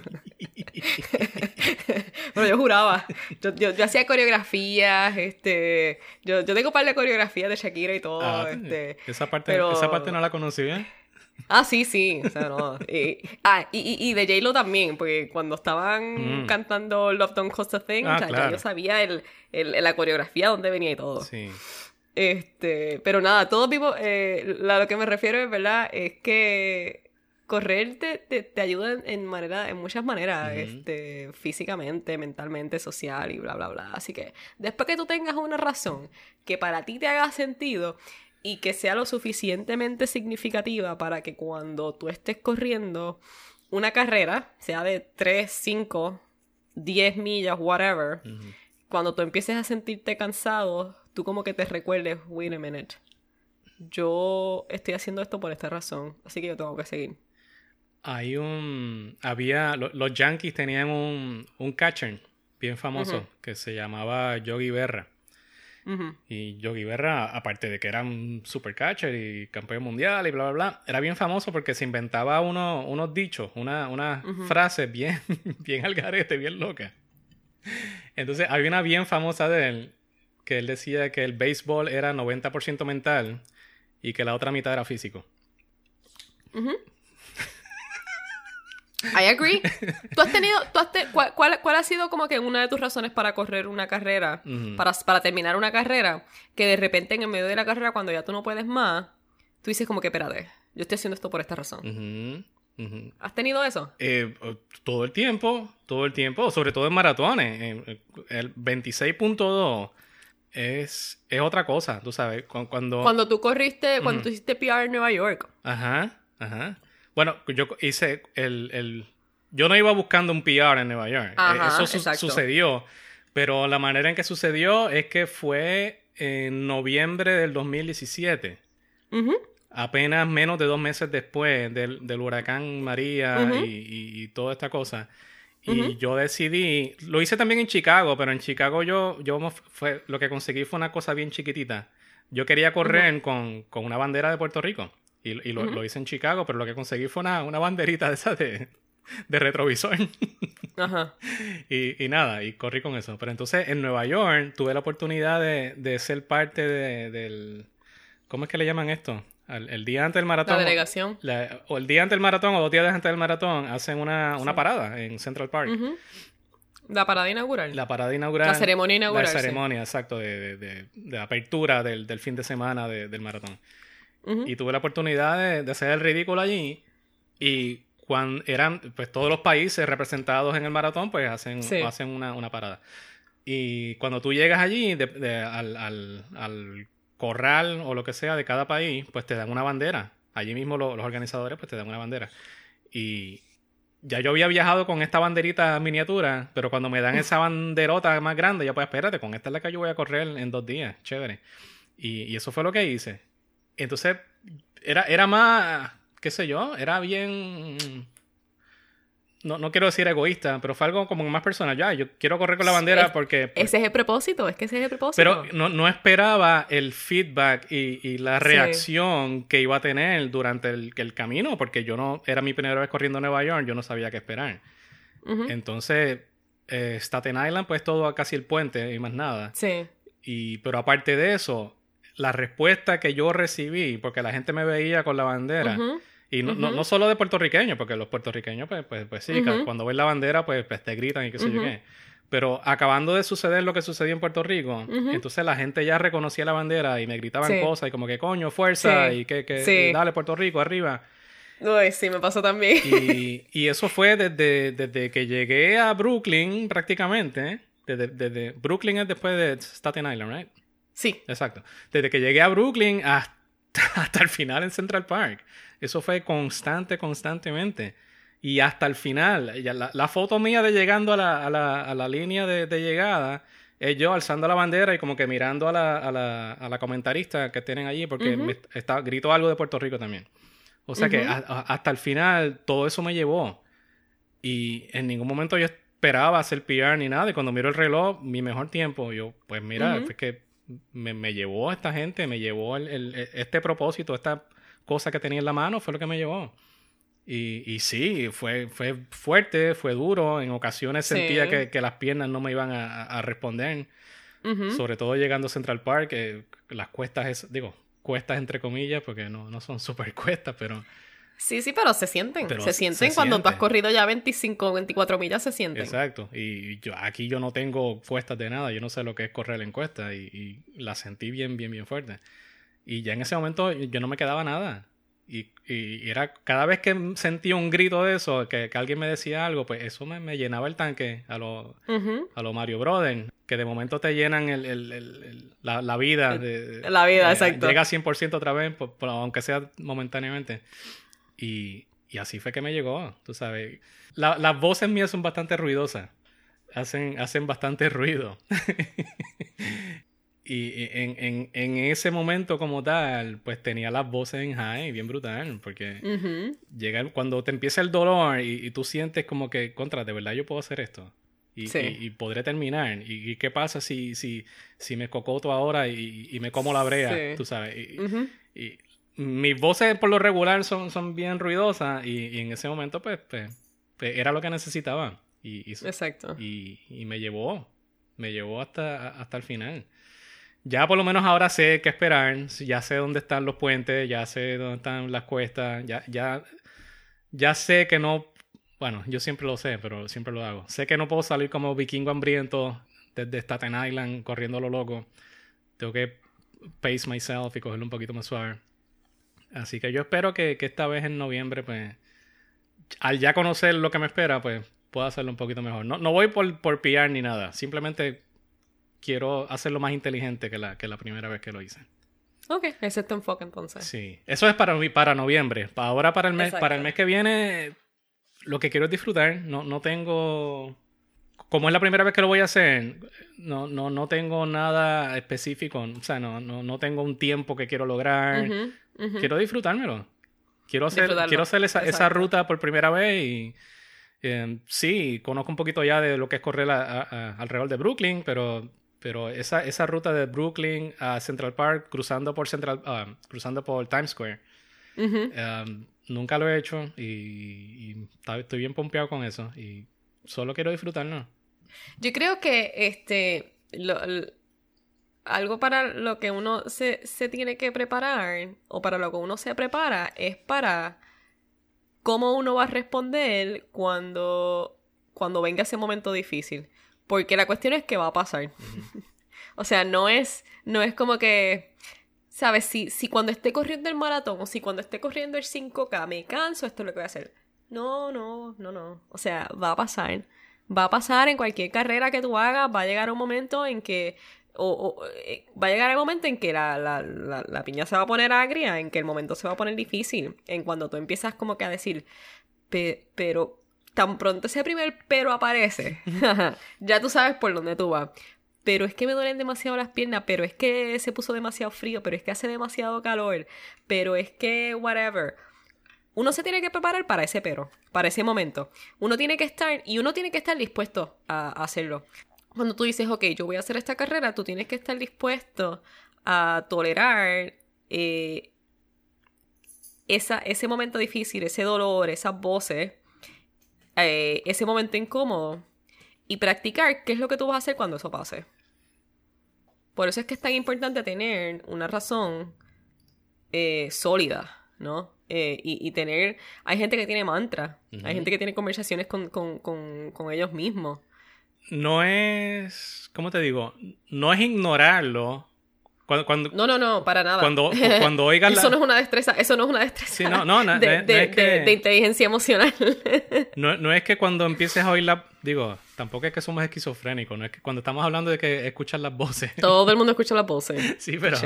Pero yo juraba, yo, yo, yo hacía coreografías, este, yo, yo tengo un par de coreografías de Shakira y todo,
Ah,
este.
esa, parte,
pero-
esa parte no la conocía.
Ah, sí, sí, o sea, no. Y, ah, y, y, de J-Lo también, porque cuando estaban
Mm.
cantando Love Don't Cost a Thing,
Ah,
o sea, ya
claro.
yo sabía el, el- la coreografía, dónde venía y todo.
Sí.
Este, pero nada, todos vivos, eh, a lo que me refiero es verdad, es que correr te, te, te ayuda en, manera, en muchas maneras, este, físicamente, mentalmente, social y bla, bla, bla. Así que después que tú tengas una razón que para ti te haga sentido y que sea lo suficientemente significativa para que cuando tú estés corriendo una carrera, sea de 3, 5, 10 millas, whatever, cuando tú empieces a sentirte cansado, tú como que te recuerdes, wait a minute, yo estoy haciendo esto por esta razón, así que yo tengo que seguir.
Hay un. Había. los Yankees tenían un, un catcher bien famoso que se llamaba Yogi Berra. Y Yogi Berra, aparte de que era un super catcher y campeón mundial y bla, bla, bla, era bien famoso porque se inventaba uno, unos dichos, una, una frase bien, bien al garete, bien loca. Entonces, había una bien famosa de él que él decía que el béisbol era 90% mental y que la otra mitad era físico.
I agree. ¿Tú has tenido, tú has cuál, cuál, ha sido como que una de tus razones para correr una carrera, para, para terminar una carrera, que de repente en el medio de la carrera, cuando ya tú no puedes más, tú dices como que, espérate, yo estoy haciendo esto por esta razón. ¿Has tenido eso?
Eh, todo el tiempo, todo el tiempo, sobre todo en maratones. El 26.2 es, es otra cosa, tú sabes. Cuando,
cuando tú corriste, cuando tú hiciste PR en Nueva York.
Ajá, ajá. Bueno, yo hice el, el... Yo no iba buscando un PR en Nueva York. Eh, eso sucedió. Pero la manera en que sucedió es que fue en noviembre del 2017. Apenas menos de dos meses después del, del huracán María y, y, toda esta cosa. Y yo decidí, lo hice también en Chicago, pero en Chicago yo, yo fue, lo que conseguí fue una cosa bien chiquitita. Yo quería correr con, con, una bandera de Puerto Rico. Y, y lo, lo, hice en Chicago, pero lo que conseguí fue una, una banderita de esa de, de retrovisor. Ajá. Y, y, nada, y corrí con eso. Pero entonces en Nueva York tuve la oportunidad de, de ser parte de, del... ¿Cómo es que le llaman esto? El, día antes del maratón.
La delegación.
o el día antes del maratón o dos días antes del maratón hacen una, una parada en Central Park.
La parada inaugural.
La parada inaugural.
La ceremonia inaugural.
La ceremonia, exacto, de, de, de, apertura del, del, fin de semana del maratón. Y tuve la oportunidad de, hacer el ridículo allí. Y cuando eran, pues todos los países representados en el maratón, pues hacen, hacen una, una, parada. Y cuando tú llegas allí, al, al, al, corral o lo que sea de cada país, pues te dan una bandera. Allí mismo los organizadores, pues te dan una bandera. Y ya yo había viajado con esta banderita miniatura, pero cuando me dan esa banderota más grande, ya pues espérate, con esta es la que yo voy a correr en dos días. Chévere. Y, y eso fue lo que hice. Entonces, era, era más, qué sé yo, era bien... No, no quiero decir egoísta, pero fue algo como más personal. Ya, yo quiero correr con la bandera porque...
Pues ese es el propósito, es que ese es el propósito.
Pero no, no esperaba el feedback y, y la reacción que iba a tener durante el, el, camino, porque yo no... Era mi primera vez corriendo a Nueva York, yo no sabía qué esperar. Entonces, eh, Staten Island, pues todo casi el puente y más nada.
Sí.
Y, pero aparte de eso, la respuesta que yo recibí, porque la gente me veía con la bandera, y no, no, solo de puertorriqueños, porque los puertorriqueños, pues, pues, pues sí, cuando ven la bandera, pues, pues, te gritan y qué sé yo qué. Pero acabando de suceder lo que sucedió en Puerto Rico, entonces la gente ya reconocía la bandera y me gritaban cosas y como que coño, fuerza y que, que dale Puerto Rico, arriba.
Uy, sí, me pasó también.
Y, y eso fue desde, desde, que llegué a Brooklyn prácticamente. Desde, desde, Brooklyn es después de Staten Island, ¿right?
Sí.
Exacto. Desde que llegué a Brooklyn hasta, hasta el final en Central Park. Eso fue constante, constantemente. Y hasta el final, la, la foto mía de llegando a la, a la, a la línea de, de, llegada es yo alzando la bandera y como que mirando a la, a la, a la comentarista que tienen allí porque me está, grito algo de Puerto Rico también. O sea que hasta el final todo eso me llevó. Y en ningún momento yo esperaba hacer PR ni nada. Y cuando miro el reloj, mi mejor tiempo, yo, pues mira, es que me, me, llevó esta gente, me llevó el, este propósito, esta cosa que tenía en la mano, fue lo que me llevó. Y, y sí, fue, fue fuerte, fue duro. En ocasiones sentía que, que, las piernas no me iban a, a responder. Sobre todo llegando a Central Park, las cuestas, es, digo, cuestas entre comillas, porque no, no son súper cuestas, pero
Sí, sí, pero se sienten. se sienten cuando tú has corrido ya 25, 24 millas, se sienten.
Exacto. Y yo aquí yo no tengo cuestas de nada. Yo no sé lo que es correr en cuesta. Y, y la sentí bien, bien, bien fuerte. Y ya en ese momento yo no me quedaba nada. Y, y era cada vez que sentía un grito de eso, que, que alguien me decía algo, pues eso me, me llenaba el tanque a lo, a lo Mario Brothers, que de momento te llenan el, el, la, la, vida. De,
la vida, exacto.
Llega a 100% otra vez, aunque sea momentáneamente. Y, y así fue que me llegó, tú sabes. las voces mías son bastante ruidosas. hacen, hacen bastante ruido. y en, en, en, ese momento como tal, pues tenía las voces en high, bien brutal, porque llega cuando te empieza el dolor y, tú sientes como que, contra, de verdad yo puedo hacer esto. Y, y, podré terminar. ¿Y, qué pasa si, si, si me cocoto ahora y, me como la brea? Tú sabes. Y, mis voces por lo regular son, son bien ruidosas y, en ese momento pues, pues, pues era lo que necesitaba. Y,
Exacto.
Y, me llevó, me llevó hasta, hasta el final. Ya por lo menos ahora sé qué esperar, ya sé dónde están los puentes, ya sé dónde están las cuestas, ya, ya, ya sé que no, bueno, yo siempre lo sé, pero siempre lo hago. Sé que no puedo salir como vikingo hambriento desde Staten Island corriendo lo loco. Tengo que pace myself y cogerlo un poquito más suave. Así que yo espero que, que esta vez en noviembre, pues, al ya conocer lo que me espera, pues pueda hacerlo un poquito mejor. No, no voy por, por pillar ni nada. Simplemente quiero hacerlo más inteligente que la, que la primera vez que lo hice.
Ok, ese es tu enfoque entonces.
Sí, eso es para, para noviembre. Ahora para el mes, para el mes que viene, lo que quiero es disfrutar. No, no tengo. Como es la primera vez que lo voy a hacer, no, no, no tengo nada específico. O sea, no, no, no tengo un tiempo que quiero lograr. Quiero disfrutármelo. Quiero hacer, quiero hacer esa, esa, ruta por primera vez y eh, sí, conozco un poquito ya de lo que es correr alrededor de Brooklyn, pero, pero esa, esa ruta de Brooklyn a Central Park cruzando por Central, ah, cruzando por Times Square, um, nunca lo he hecho y, estoy bien pompeado con eso y solo quiero disfrutarlo.
Yo creo que este algo para lo que uno se, se tiene que preparar o para lo que uno se prepara es para cómo uno va a responder cuando, cuando venga ese momento difícil. Porque la cuestión es que va a pasar. o sea, no es, no es como que, ¿sabes? Si, si cuando esté corriendo el maratón o si cuando esté corriendo el 5K me canso, esto es lo que voy a hacer. No, no, no, no. O sea, va a pasar. Va a pasar en cualquier carrera que tú hagas, va a llegar un momento en que o, eh, va a llegar el momento en que la, la, la, piña se va a poner agria, en que el momento se va a poner difícil, en cuando tú empiezas como que a decir, pero tan pronto ese primer pero aparece, ya tú sabes por dónde tú vas. Pero es que me duelen demasiado las piernas, pero es que se puso demasiado frío, pero es que hace demasiado calor, pero es que whatever. Uno se tiene que preparar para ese pero, para ese momento. Uno tiene que estar, y uno tiene que estar dispuesto a hacerlo cuando tú dices, ok, yo voy a hacer esta carrera, tú tienes que estar dispuesto a tolerar eh, esa, ese momento difícil, ese dolor, esas voces, eh, ese momento incómodo y practicar qué es lo que tú vas a hacer cuando eso pase. Por eso es que es tan importante tener una razón eh, sólida, ¿no? y, tener... Hay gente que tiene mantra, hay gente que tiene conversaciones con, con, con, con ellos mismos
no es, ¿cómo te digo? No es ignorarlo. Cuando, cuando,
no, no, no, para nada.
Cuando, cuando oigas
Eso no es una destreza, eso no es una destreza sí, no, no, de, es que, de, inteligencia emocional.
no, no es que cuando empieces a oír la... Digo, tampoco es que somos esquizofrénicos, no es que cuando estamos hablando de que escuchas las voces.
Todo el mundo escucha las voces.
Sí, pero...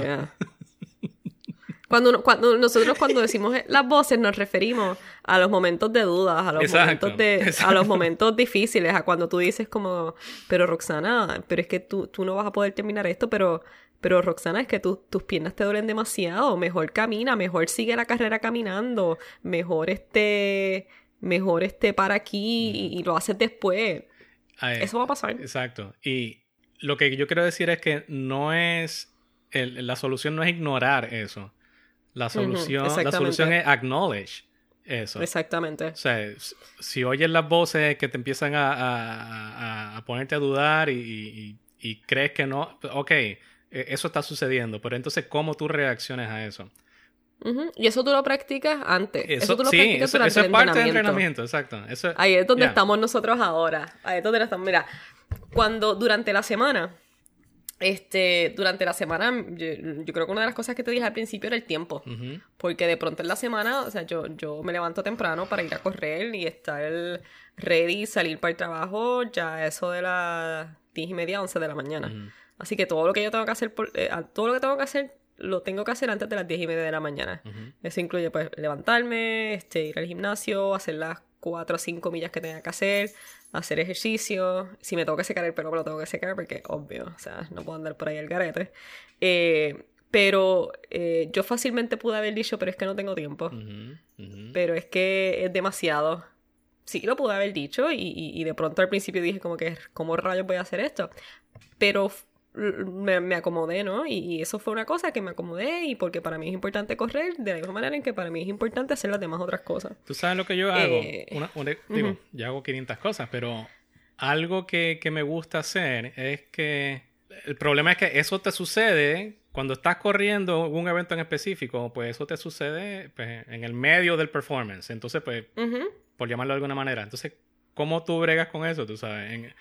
Cuando, cuando nosotros cuando decimos las voces nos referimos a los momentos de dudas, a los momentos de, a los momentos difíciles, a cuando tú dices como, pero Roxana, pero es que tú, tú no vas a poder terminar esto, pero, pero Roxana, es que tus piernas te duelen demasiado, mejor camina, mejor sigue la carrera caminando, mejor este, mejor este para aquí y, lo haces después. Eso va a pasar.
Exacto. Y lo que yo quiero decir es que no es, la solución no es ignorar eso la solución, la solución es acknowledge eso.
Exactamente.
O sea, si oyes las voces que te empiezan a, a, ponerte a dudar y, y, crees que no, ok, eso está sucediendo, pero entonces, ¿cómo tú reaccionas a eso?
Y eso tú lo practicas antes. Eso, tú lo practicas
eso, es parte del entrenamiento, exacto.
Ahí es donde estamos nosotros ahora. Ahí es donde estamos. Mira, cuando durante la semana este, durante la semana, yo, creo que una de las cosas que te dije al principio era el tiempo. Porque de pronto en la semana, o sea, yo, yo me levanto temprano para ir a correr y estar ready, salir para el trabajo, ya eso de las 10 y media, 11 de la mañana. Así que todo lo que yo tengo que hacer, eh, todo lo que tengo que hacer, lo tengo que hacer antes de las 10 y media de la mañana. Eso incluye, pues, levantarme, este, ir al gimnasio, hacer las cuatro o cinco millas que tenga que hacer, hacer ejercicio. Si me tengo que secar el pelo, me lo tengo que secar porque obvio, o sea, no puedo andar por ahí al garete. Eh, pero eh, yo fácilmente pude haber dicho, pero es que no tengo tiempo. Pero es que es demasiado. Sí, lo pude haber dicho y, y- y de pronto al principio dije como que, ¿cómo rayos voy a hacer esto? Pero me, me acomodé, ¿no? Y, y eso fue una cosa que me acomodé y porque para mí es importante correr de la misma manera en que para mí es importante hacer las demás otras cosas.
Tú sabes lo que yo hago.
Eh,
Una- una- digo,
ujú.
yo hago 500 cosas, pero algo que, que me gusta hacer es que el problema es que eso te sucede cuando estás corriendo un evento en específico, pues eso te sucede pues, en el medio del performance. Entonces, pues,
Ujú,
por llamarlo de alguna manera. Entonces, ¿cómo tú bregas con eso? Tú sabes, en,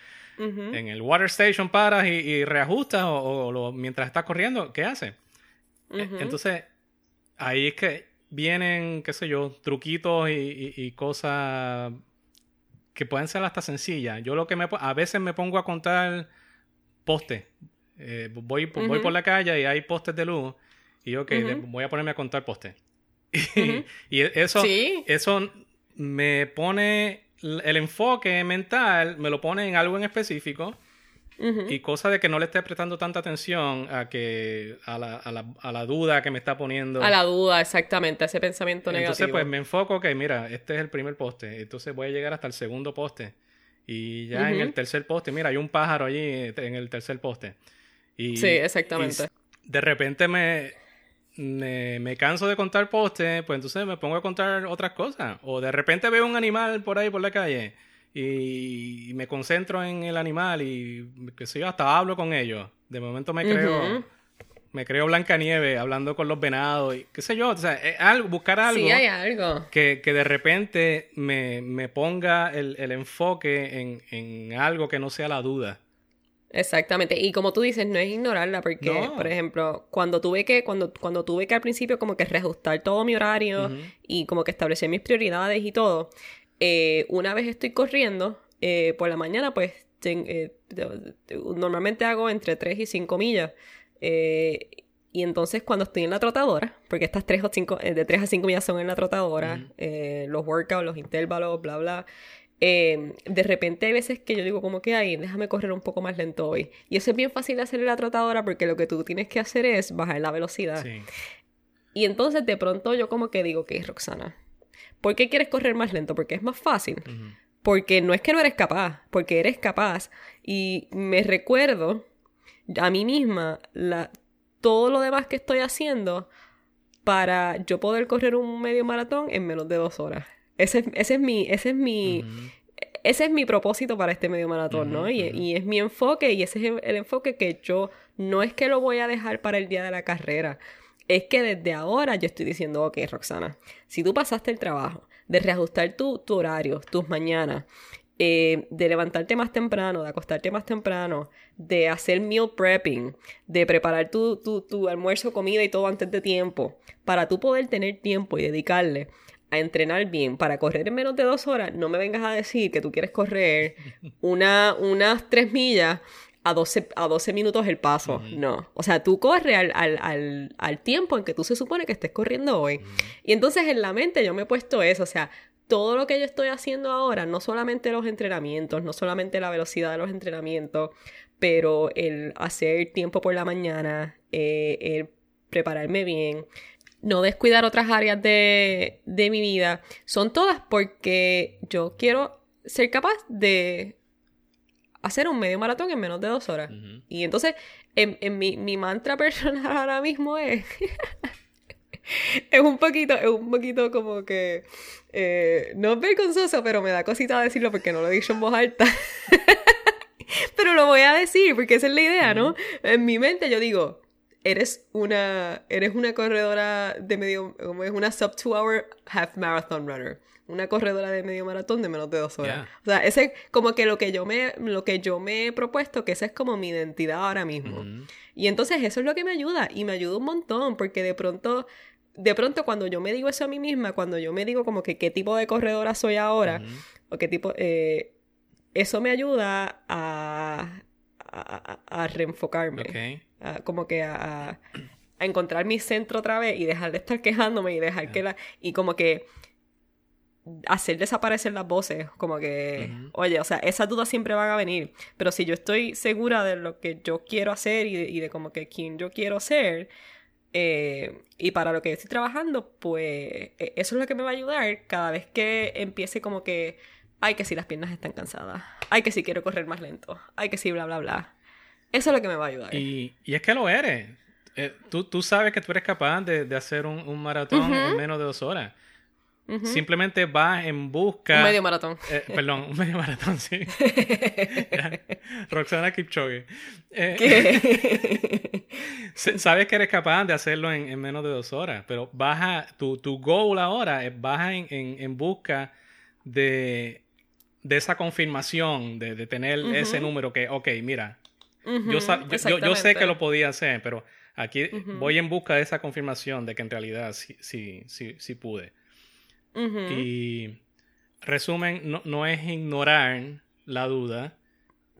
el water station paras y, y reajustas o, o lo- mientras estás corriendo, ¿qué haces?
Ujú.
Entonces, ahí es que vienen, qué sé yo, truquitos y, y- y cosas que pueden ser hasta sencillas. Yo lo que me... A veces me pongo a contar postes. Eh, voy, por la calle y hay postes de luz. Y yo, ok,
Ujú.
voy a ponerme a contar postes. Y eso,
Sí.
eso me pone... El enfoque mental me lo pone en algo en específico y cosa de que no le esté prestando tanta atención a que a la, a la, a la duda que me está poniendo.
A la duda, exactamente, a ese pensamiento
Entonces,
negativo.
pues me enfoco que, mira, este es el primer poste. Entonces voy a llegar hasta el segundo poste. Y ya en el tercer poste, mira, hay un pájaro allí en el tercer poste. Y,
Sí, exactamente.
y de repente me, me, me canso de contar postes, pues entonces me pongo a contar otras cosas. O de repente veo un animal por ahí por la calle y me concentro en el animal y qué sé yo, hasta hablo con ellos. De momento me creo, me creo Blancanieves hablando con los venados y qué sé yo, o sea, es algo, buscar algo
Sí, hay algo.
que, que de repente me, me ponga el, el enfoque en, en algo que no sea la duda.
Exactamente. Y como tú dices, no es ignorarla, porque,
No.
por ejemplo, cuando tuve que, cuando, cuando tuve que al principio como que reajustar todo mi horario y como que establecer mis prioridades y todo, eh, una vez estoy corriendo, eh, por la mañana, pues ten- eh, normalmente hago entre 3 y 5 millas. y entonces cuando estoy en la trotadora, porque estas 3 o 5, de 3 a 5 millas son en la trotadora, los workouts, los intervalos, bla, bla. Eh, de repente hay veces que yo digo como que, ay, déjame correr un poco más lento hoy. Y eso es bien fácil de hacer en la trotadora porque lo que tú tienes que hacer es bajar la velocidad.
Sí.
Y entonces de pronto yo como que digo, que Roxana, ¿por qué quieres correr más lento? Porque es más fácil. Porque no es que no eres capaz, porque eres capaz. Y me recuerdo a mí misma la, todo lo demás que estoy haciendo para yo poder correr un medio maratón en menos de dos horas. Ese, es- ese es mi, ese es mi, ese es mi propósito para este medio maratón, ¿no? Y, y es mi enfoque y ese es el, el enfoque que yo no es que lo voy a dejar para el día de la carrera. Es que desde ahora yo estoy diciendo, ok, Roxana, si tú pasaste el trabajo de reajustar tu, tu horario, tus mañanas, eh, de levantarte más temprano, de acostarte más temprano, de hacer meal prepping, de preparar tu, tu, tu almuerzo, comida y todo antes de tiempo, para tú poder tener tiempo y dedicarle a entrenar bien, para correr en menos de dos horas, no me vengas a decir que tú quieres correr una, unas tres millas a 12, a 12 minutos el paso. No. O sea, tú corres al, al, al, al tiempo en que tú se supone que estés corriendo hoy. Y entonces en la mente yo me he puesto eso, o sea, todo lo que yo estoy haciendo ahora, no solamente los entrenamientos, no solamente la velocidad de los entrenamientos, pero el hacer tiempo por la mañana, eh, el prepararme bien, no descuidar otras áreas de, de mi vida, son todas porque yo quiero ser capaz de hacer un medio maratón en menos de dos horas. Y entonces, en, en mi, mi mantra personal ahora mismo es. es un poquito, es un poquito como que. eh, no es vergonzoso, pero me da cosita decirlo porque no lo he dicho en voz alta. pero lo voy a decir porque esa es la idea, ¿no? En mi mente yo digo. Eres una, eres una corredora de medio, como es una sub two hour half marathon runner, una corredora de medio maratón de menos de dos horas.
Yeah.
O sea, ese como que lo que yo me, lo que yo me he propuesto, que esa es como mi identidad ahora mismo. Y entonces eso es lo que me ayuda y me ayuda un montón porque de pronto, de pronto cuando yo me digo eso a mí misma, cuando yo me digo como que qué tipo de corredora soy ahora o qué tipo, eh, eso me ayuda a, a, a- a reenfocarme, a- como que a, a- a encontrar mi centro otra vez y dejar de estar quejándome y dejar que la, y como que hacer desaparecer las voces, como que, oye, o sea, esas dudas siempre van a venir, pero si yo estoy segura de lo que yo quiero hacer y de, y de como que quién yo quiero ser, eh, y para lo que estoy trabajando, pues e, eso es lo que me va a ayudar cada vez que empiece como que, ay, que si las piernas están cansadas, ay, que si quiero correr más lento, ay, que si bla, bla, bla. Eso es lo que me va a ayudar.
Y, y es que lo eres. Eh, tú, tú, sabes que tú eres capaz de, de hacer un, un maratón en menos de dos horas. Simplemente vas en busca.
Un medio maratón.
Eh, perdón, un medio maratón, sí. Roxana Kipchoge. Eh,
¿Qué?
sabes que eres capaz de hacerlo en, en, menos de dos horas, pero baja. Tu, tu goal ahora es baja en, en, en busca de, de esa confirmación, de, de tener ese número que, ok, mira, yo, yo, yo, sé que lo podía hacer, pero aquí voy en busca de esa confirmación de que en realidad sí, sí, sí, sí pude. Y resumen, no, no, es ignorar la duda.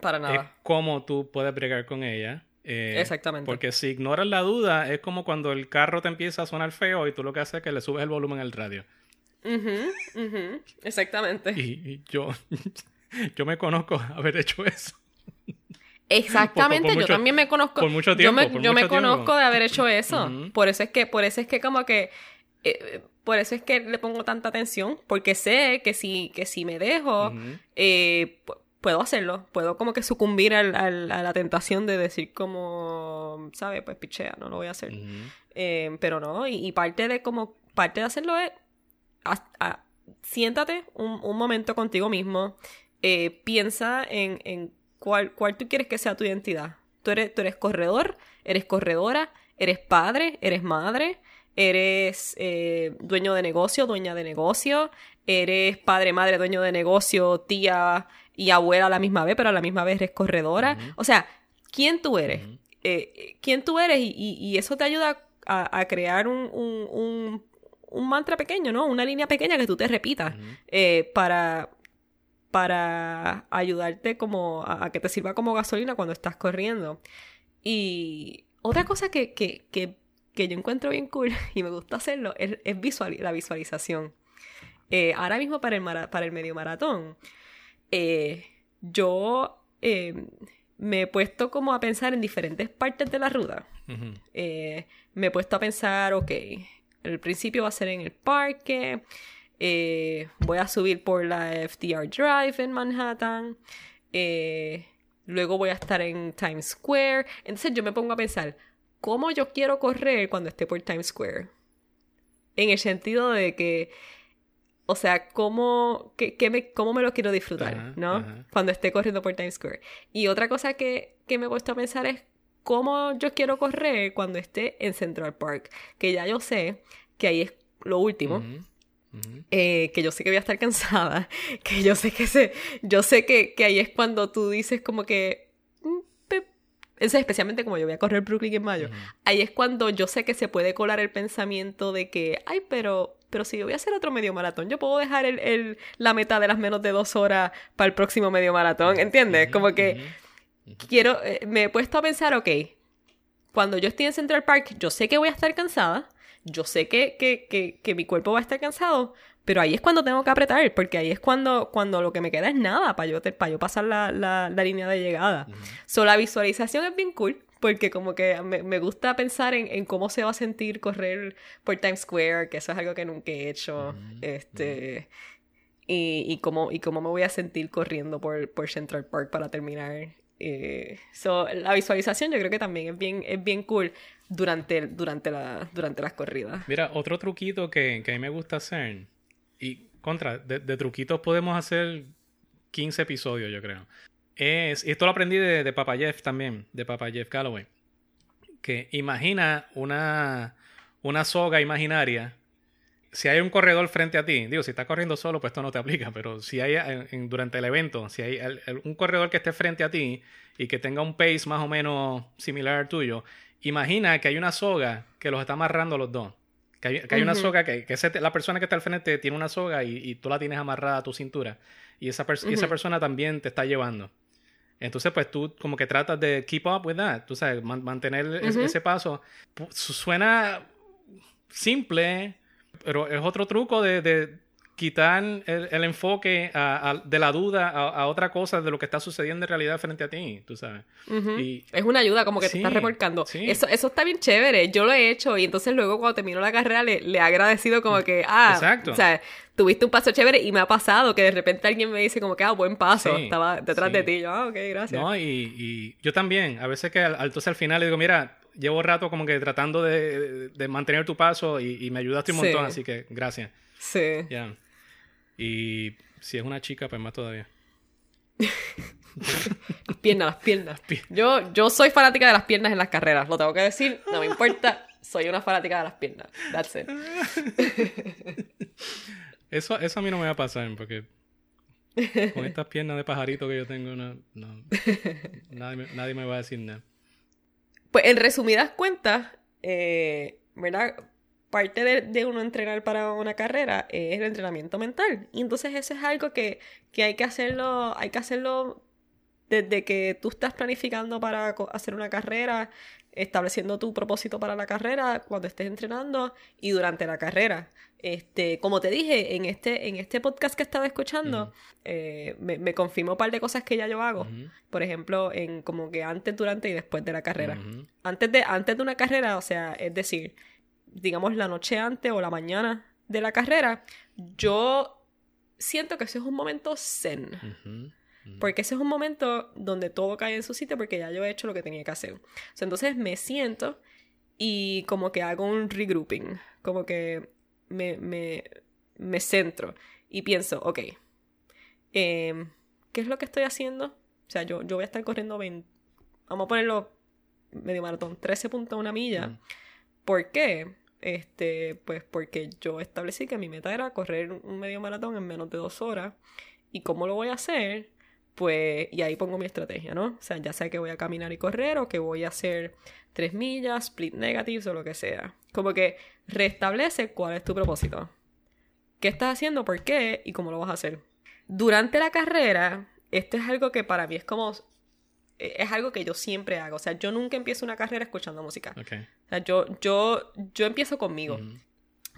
Para nada.
Es cómo tú puedes bregar con ella. Eh,
Exactamente.
Porque si ignoras la duda, es como cuando el carro te empieza a sonar feo y tú lo que haces es que le subes el volumen al radio.
Exactamente.
Y, yo, yo me conozco haber hecho eso.
Exactamente,
por, por
yo también me conozco.
Por mucho tiempo.
Yo me, yo me conozco de haber hecho eso.
Uh -huh.
Por eso es que, por eso es que como que eh, por eso es que le pongo tanta atención, porque sé que si, que si me dejo, uh eh, puedo hacerlo, puedo como que sucumbir al, al, a la tentación de decir como, ¿sabes? Pues pichea, no lo voy a hacer.
Uh
eh, pero no, y, y, parte de como, parte de hacerlo es, a, a, siéntate un, un, momento contigo mismo, eh, piensa en, en cuál, cuál tú quieres que sea tu identidad. Tú eres, tú eres corredor, eres corredora, eres padre, eres madre, eres eh, dueño de negocio, dueña de negocio, eres padre, madre, dueño de negocio, tía y abuela a la misma vez, pero a la misma vez eres corredora. Uh -huh. O sea, ¿quién tú eres? Uh -huh. eh, ¿Quién tú eres? Y, y, y, eso te ayuda a, a crear un, un, un, un, mantra pequeño, ¿no? Una línea pequeña que tú te repitas uh -huh. eh, para para ayudarte como a, a, que te sirva como gasolina cuando estás corriendo. Y otra cosa que, que, que que yo encuentro bien cool y me gusta hacerlo es, es visual, la visualización. Eh, ahora mismo para el, mara, para el medio maratón, eh, yo eh, me he puesto como a pensar en diferentes partes de la ruta. Uh -huh. me he puesto a pensar, ok, el principio va a ser en el parque, voy a subir por la FDR Drive en Manhattan, luego voy a estar en Times Square. Entonces yo me pongo a pensar, cómo yo quiero correr cuando esté por Times Square. En el sentido de que, o sea, cómo, que, que me, cómo me lo quiero disfrutar, ¿no? Cuando esté corriendo por Times Square. Y otra cosa que, que me he puesto a pensar es cómo yo quiero correr cuando esté en Central Park. Que ya yo sé que ahí es lo último. Uh -huh. Uh -huh. Eh, que yo sé que voy a estar cansada, que yo sé que se, yo sé que, que ahí es cuando tú dices como que entonces, especialmente como yo voy a correr Brooklyn en mayo, uh -huh. ahí es cuando yo sé que se puede colar el pensamiento de que, ay, pero, pero si yo voy a hacer otro medio maratón, yo puedo dejar el, el, la meta de las menos de dos horas para el próximo medio maratón, ¿entiendes? Como que. Quiero, eh, me he puesto a pensar, ok, cuando yo estoy en Central Park, yo sé que voy a estar cansada, yo sé que, que, que, que mi cuerpo va a estar cansado, pero ahí es cuando tengo que apretar, porque ahí es cuando, cuando lo que me queda es nada para yo, para yo pasar la, la, la línea de llegada. Uh -huh. So, la visualización es bien cool, porque como que me, me gusta pensar en, en, cómo se va a sentir correr por Times Square, que eso es algo que nunca he hecho. Uh -huh. Este. Y, y, cómo, y cómo me voy a sentir corriendo por, por Central Park para terminar. Eh, so, la visualización yo creo que también es bien, es bien cool durante, durante, la, durante las corridas.
Mira, otro truquito que, que a mí me gusta hacer y contra, de, truquitos podemos hacer 15 episodios, yo creo. Es, y esto lo aprendí de, de Papa Jeff también, de Papa Jeff Calloway. Que imagina una, una soga imaginaria. Si hay un corredor frente a ti, digo, si estás corriendo solo, pues esto no te aplica, pero si hay en, en, durante el evento, si hay el, el, un corredor que esté frente a ti y que tenga un pace más o menos similar al tuyo, imagina que hay una soga que los está amarrando los dos. Que hay, que hay uh -huh. una soga, que, que ese, la persona que está al frente tiene una soga y, y, tú la tienes amarrada a tu cintura. Y esa, uh -huh. y esa persona también te está llevando. Entonces, pues tú como que tratas de keep up with that. Tú sabes, man, mantener uh -huh. ese, paso. Suena simple, pero es otro truco de, de quitar el, el enfoque a- a- de la duda a, a otra cosa de lo que está sucediendo en realidad frente a ti, tú sabes.
Ujú.
Y
Es una ayuda, como que
Sí,
te estás remolcando.
sí.
Eso, eso está bien chévere. Yo lo he hecho y entonces luego cuando termino la carrera le, le he agradecido como que, ah,
Exacto.
o sea, tuviste un paso chévere y me ha pasado que de repente alguien me dice como que, ah, buen paso,
Sí,
estaba detrás de ti. Yo, ah, ok, gracias.
No, y, y yo también. A veces que al- entonces al final le digo, mira, llevo rato como que tratando de, de mantener tu paso y, y me ayudaste un
Sí.
montón, así que gracias.
Sí.
Ya. Y si es una chica, pues más todavía.
Las piernas, las piernas.
Pi-
Yo, yo soy fanática de las piernas en las carreras, lo tengo que decir, no me importa, soy una fanática de las piernas. That's it.
Eso, eso a mí no me va a pasar, porque con estas piernas de pajarito que yo tengo, no, no- nadie, nadie me va a decir nada.
Pues en resumidas cuentas, eh, ¿verdad? Parte de, uno entrenar para una carrera es el entrenamiento mental. Y entonces eso es algo que, que hay que hacerlo, hay que hacerlo desde que tú estás planificando para hacer una carrera, estableciendo tu propósito para la carrera, cuando estés entrenando y durante la carrera. Este, como te dije, en este, en este podcast que estaba escuchando, eh, me, me confirmó un par de cosas que ya yo hago. Por ejemplo, en como que antes, durante y después de la carrera. Antes de, antes de una carrera, o sea, es decir, digamos la noche antes o la mañana de la carrera, yo siento que ese es un momento zen. Porque ese es un momento donde todo cae en su sitio porque ya yo he hecho lo que tenía que hacer. O sea, entonces me siento y como que hago un regrouping. Como que me, me, me centro y pienso, ok, em, ¿qué es lo que estoy haciendo? O sea, yo, yo voy a estar corriendo 20, vamos a ponerlo medio maratón, 13.1 millas.
Ujú.
¿Por qué? Este, pues porque yo establecí que mi meta era correr un medio maratón en menos de dos horas. ¿Y cómo lo voy a hacer? Pues, y ahí pongo mi estrategia, ¿no? O sea, ya sea que voy a caminar y correr o que voy a hacer tres millas, split negatives o lo que sea. Como que restablece cuál es tu propósito. ¿Qué estás haciendo? ¿Por qué? ¿Y cómo lo vas a hacer? Durante la carrera, esto es algo que para mí es como... eh, Es algo que yo siempre hago. O sea, yo nunca empiezo una carrera escuchando música.
Ok.
O sea, yo, yo, yo empiezo conmigo.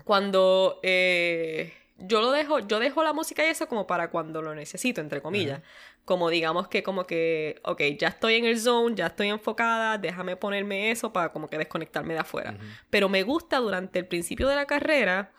Cuando eh, yo lo dejo, yo dejo la música y eso como para cuando lo necesito, entre comillas. Como digamos que, como que, ok, ya estoy en el zone, ya estoy enfocada, déjame ponerme eso para como que desconectarme de afuera. Pero me gusta durante el principio de la carrera,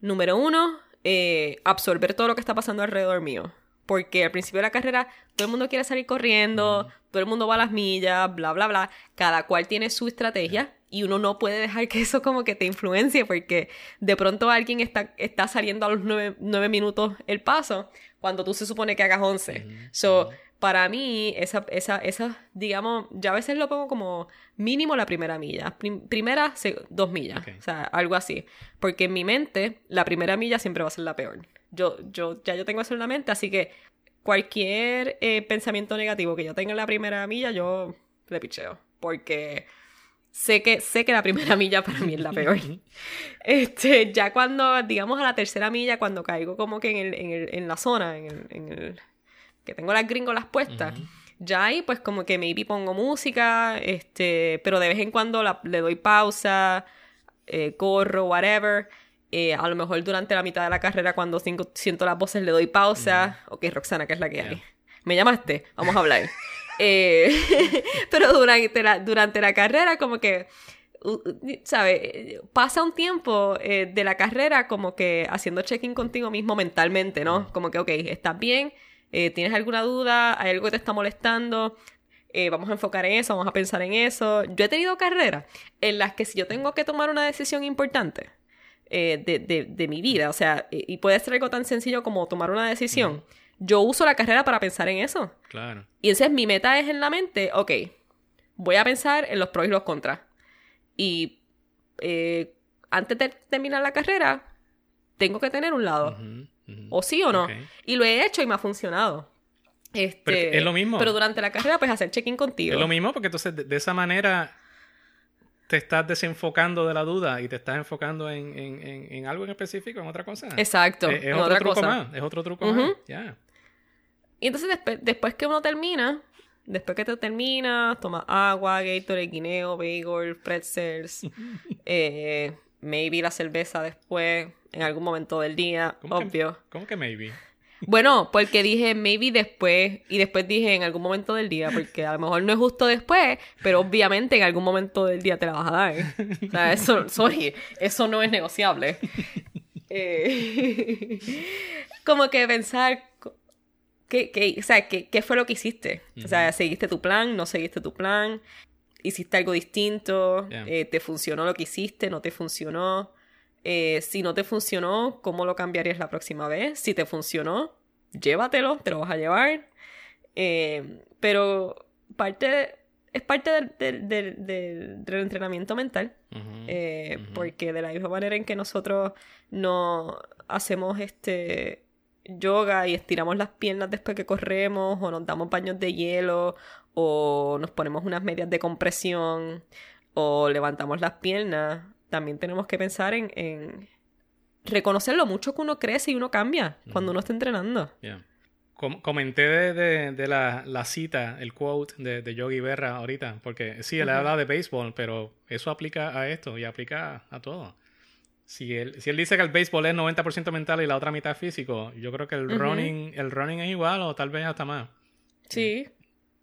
número uno, eh, absorber todo lo que está pasando alrededor mío. Porque al principio de la carrera todo el mundo quiere salir corriendo, todo el mundo va a las millas, bla, bla, bla. Cada cual tiene su estrategia y uno no puede dejar que eso como que te influencie porque de pronto alguien está, está saliendo a los nueve, nueve minutos el paso cuando tú se supone que hagas once.
Ujú,
So, para mí, esa, esa, esa, digamos, ya a veces lo pongo como mínimo la primera milla. Prim- primera, dos millas. O sea, algo así. Porque en mi mente, la primera milla siempre va a ser la peor. Yo, yo, ya yo tengo eso en la mente, así que cualquier eh, pensamiento negativo que yo tenga en la primera milla, yo le picheo. Porque sé que, sé que la primera milla para mí es la peor. Este, ya cuando, digamos, a la tercera milla, cuando caigo como que en, el, en, el, en la zona, en el, en el- que tengo las gringolas puestas, ya ahí pues como que maybe pongo música, este, pero de vez en cuando la- le doy pausa, eh, corro, whatever. Eh, a lo mejor durante la mitad de la carrera, cuando cinco- siento las voces, le doy pausa. Ok, Roxana, ¿qué es la que hay? ¿Me llamaste? Vamos a hablar. Eh, pero durante la, durante la carrera, como que, ¿sabes? Pasa un tiempo eh, de la carrera como que haciendo check-in contigo mismo mentalmente, ¿no? Como que, ok, ¿estás bien? Eh, ¿Tienes alguna duda? ¿Hay algo que te está molestando? Eh, vamos a enfocar en eso, vamos a pensar en eso. Yo he tenido carreras en las que si yo tengo que tomar una decisión importante eh, de, de- de mi vida, o sea, y y puede ser algo tan sencillo como tomar una decisión, yo uso la carrera para pensar en eso.
Claro.
Y entonces mi meta es en la mente, ok, voy a pensar en los pros y los contras. Y eh, antes de terminar la carrera, tengo que tener un lado. O sí o no. Y lo he hecho y me ha funcionado. Este,
Pero es lo mismo.
Pero durante la carrera, pues hacer check-in contigo.
Es lo mismo porque entonces de, de esa manera te estás desenfocando de la duda y te estás enfocando en, en- en- en algo en específico, en otra cosa.
Exacto.
Es, otro
otra
truco
cosa.
más. Es otro truco más. Ya.
Y entonces despe- después que uno termina, después que te terminas, tomas agua, Gatorade, guineo, bagel, pretzels, eh, maybe la cerveza después, en algún momento del día,
¿Cómo que-
obvio.
¿Cómo que maybe?
Bueno, porque dije maybe después y después dije en algún momento del día, porque a lo mejor no es justo después, pero obviamente en algún momento del día te la vas a dar. O sea, eso, sorry, eso no es negociable. Eh, como que pensar, ¿qué, qué, o sea, ¿qué, qué fue lo que hiciste? O sea, ¿seguiste tu plan? ¿No seguiste tu plan? ¿Hiciste algo distinto?
Yeah.
Eh, ¿Te funcionó lo que hiciste? ¿No te funcionó? Eh, si no te funcionó, ¿cómo lo cambiarías la próxima vez? Si te funcionó, llévatelo, te lo vas a llevar. Eh, pero parte es parte del, del- del- del- del entrenamiento mental. Eh. Porque de la misma manera en que nosotros no hacemos este yoga y estiramos las piernas después que corremos, o nos damos baños de hielo, o nos ponemos unas medias de compresión, o levantamos las piernas, también tenemos que pensar en, en reconocer lo mucho que uno crece y uno cambia cuando uno está entrenando.
Yeah. Com- comenté de, de- de la, la cita, el quote de, de Yogi Berra ahorita, porque sí, él
Ujú.
habla de béisbol, pero eso aplica a esto y aplica a todo. Si él, si él dice que el béisbol es 90% mental y la otra mitad físico, yo creo que el running el running es igual o tal vez hasta más.
Sí,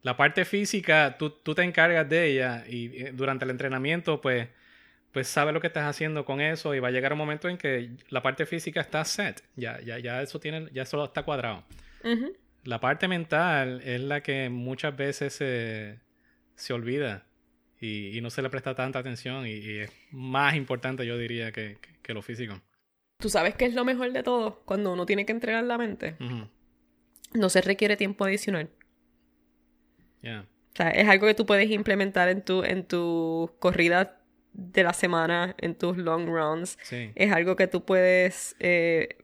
La parte física, tú, tú te encargas de ella y eh, durante el entrenamiento, pues, pues sabes lo que estás haciendo con eso y va a llegar un momento en que la parte física está set. Ya, ya, ya eso tiene, ya eso está cuadrado. La parte mental es la que muchas veces se, se olvida y, y no se le presta tanta atención y, y es más importante, yo diría, que, que- que lo físico.
¿Tú sabes qué es lo mejor de todo? Cuando uno tiene que entrenar la mente.
Ujú.
No se requiere tiempo adicional.
Yeah.
O sea, es algo que tú puedes implementar en tu, en tu corrida de la semana, en tus long runs.
Sí.
Es algo que tú puedes eh,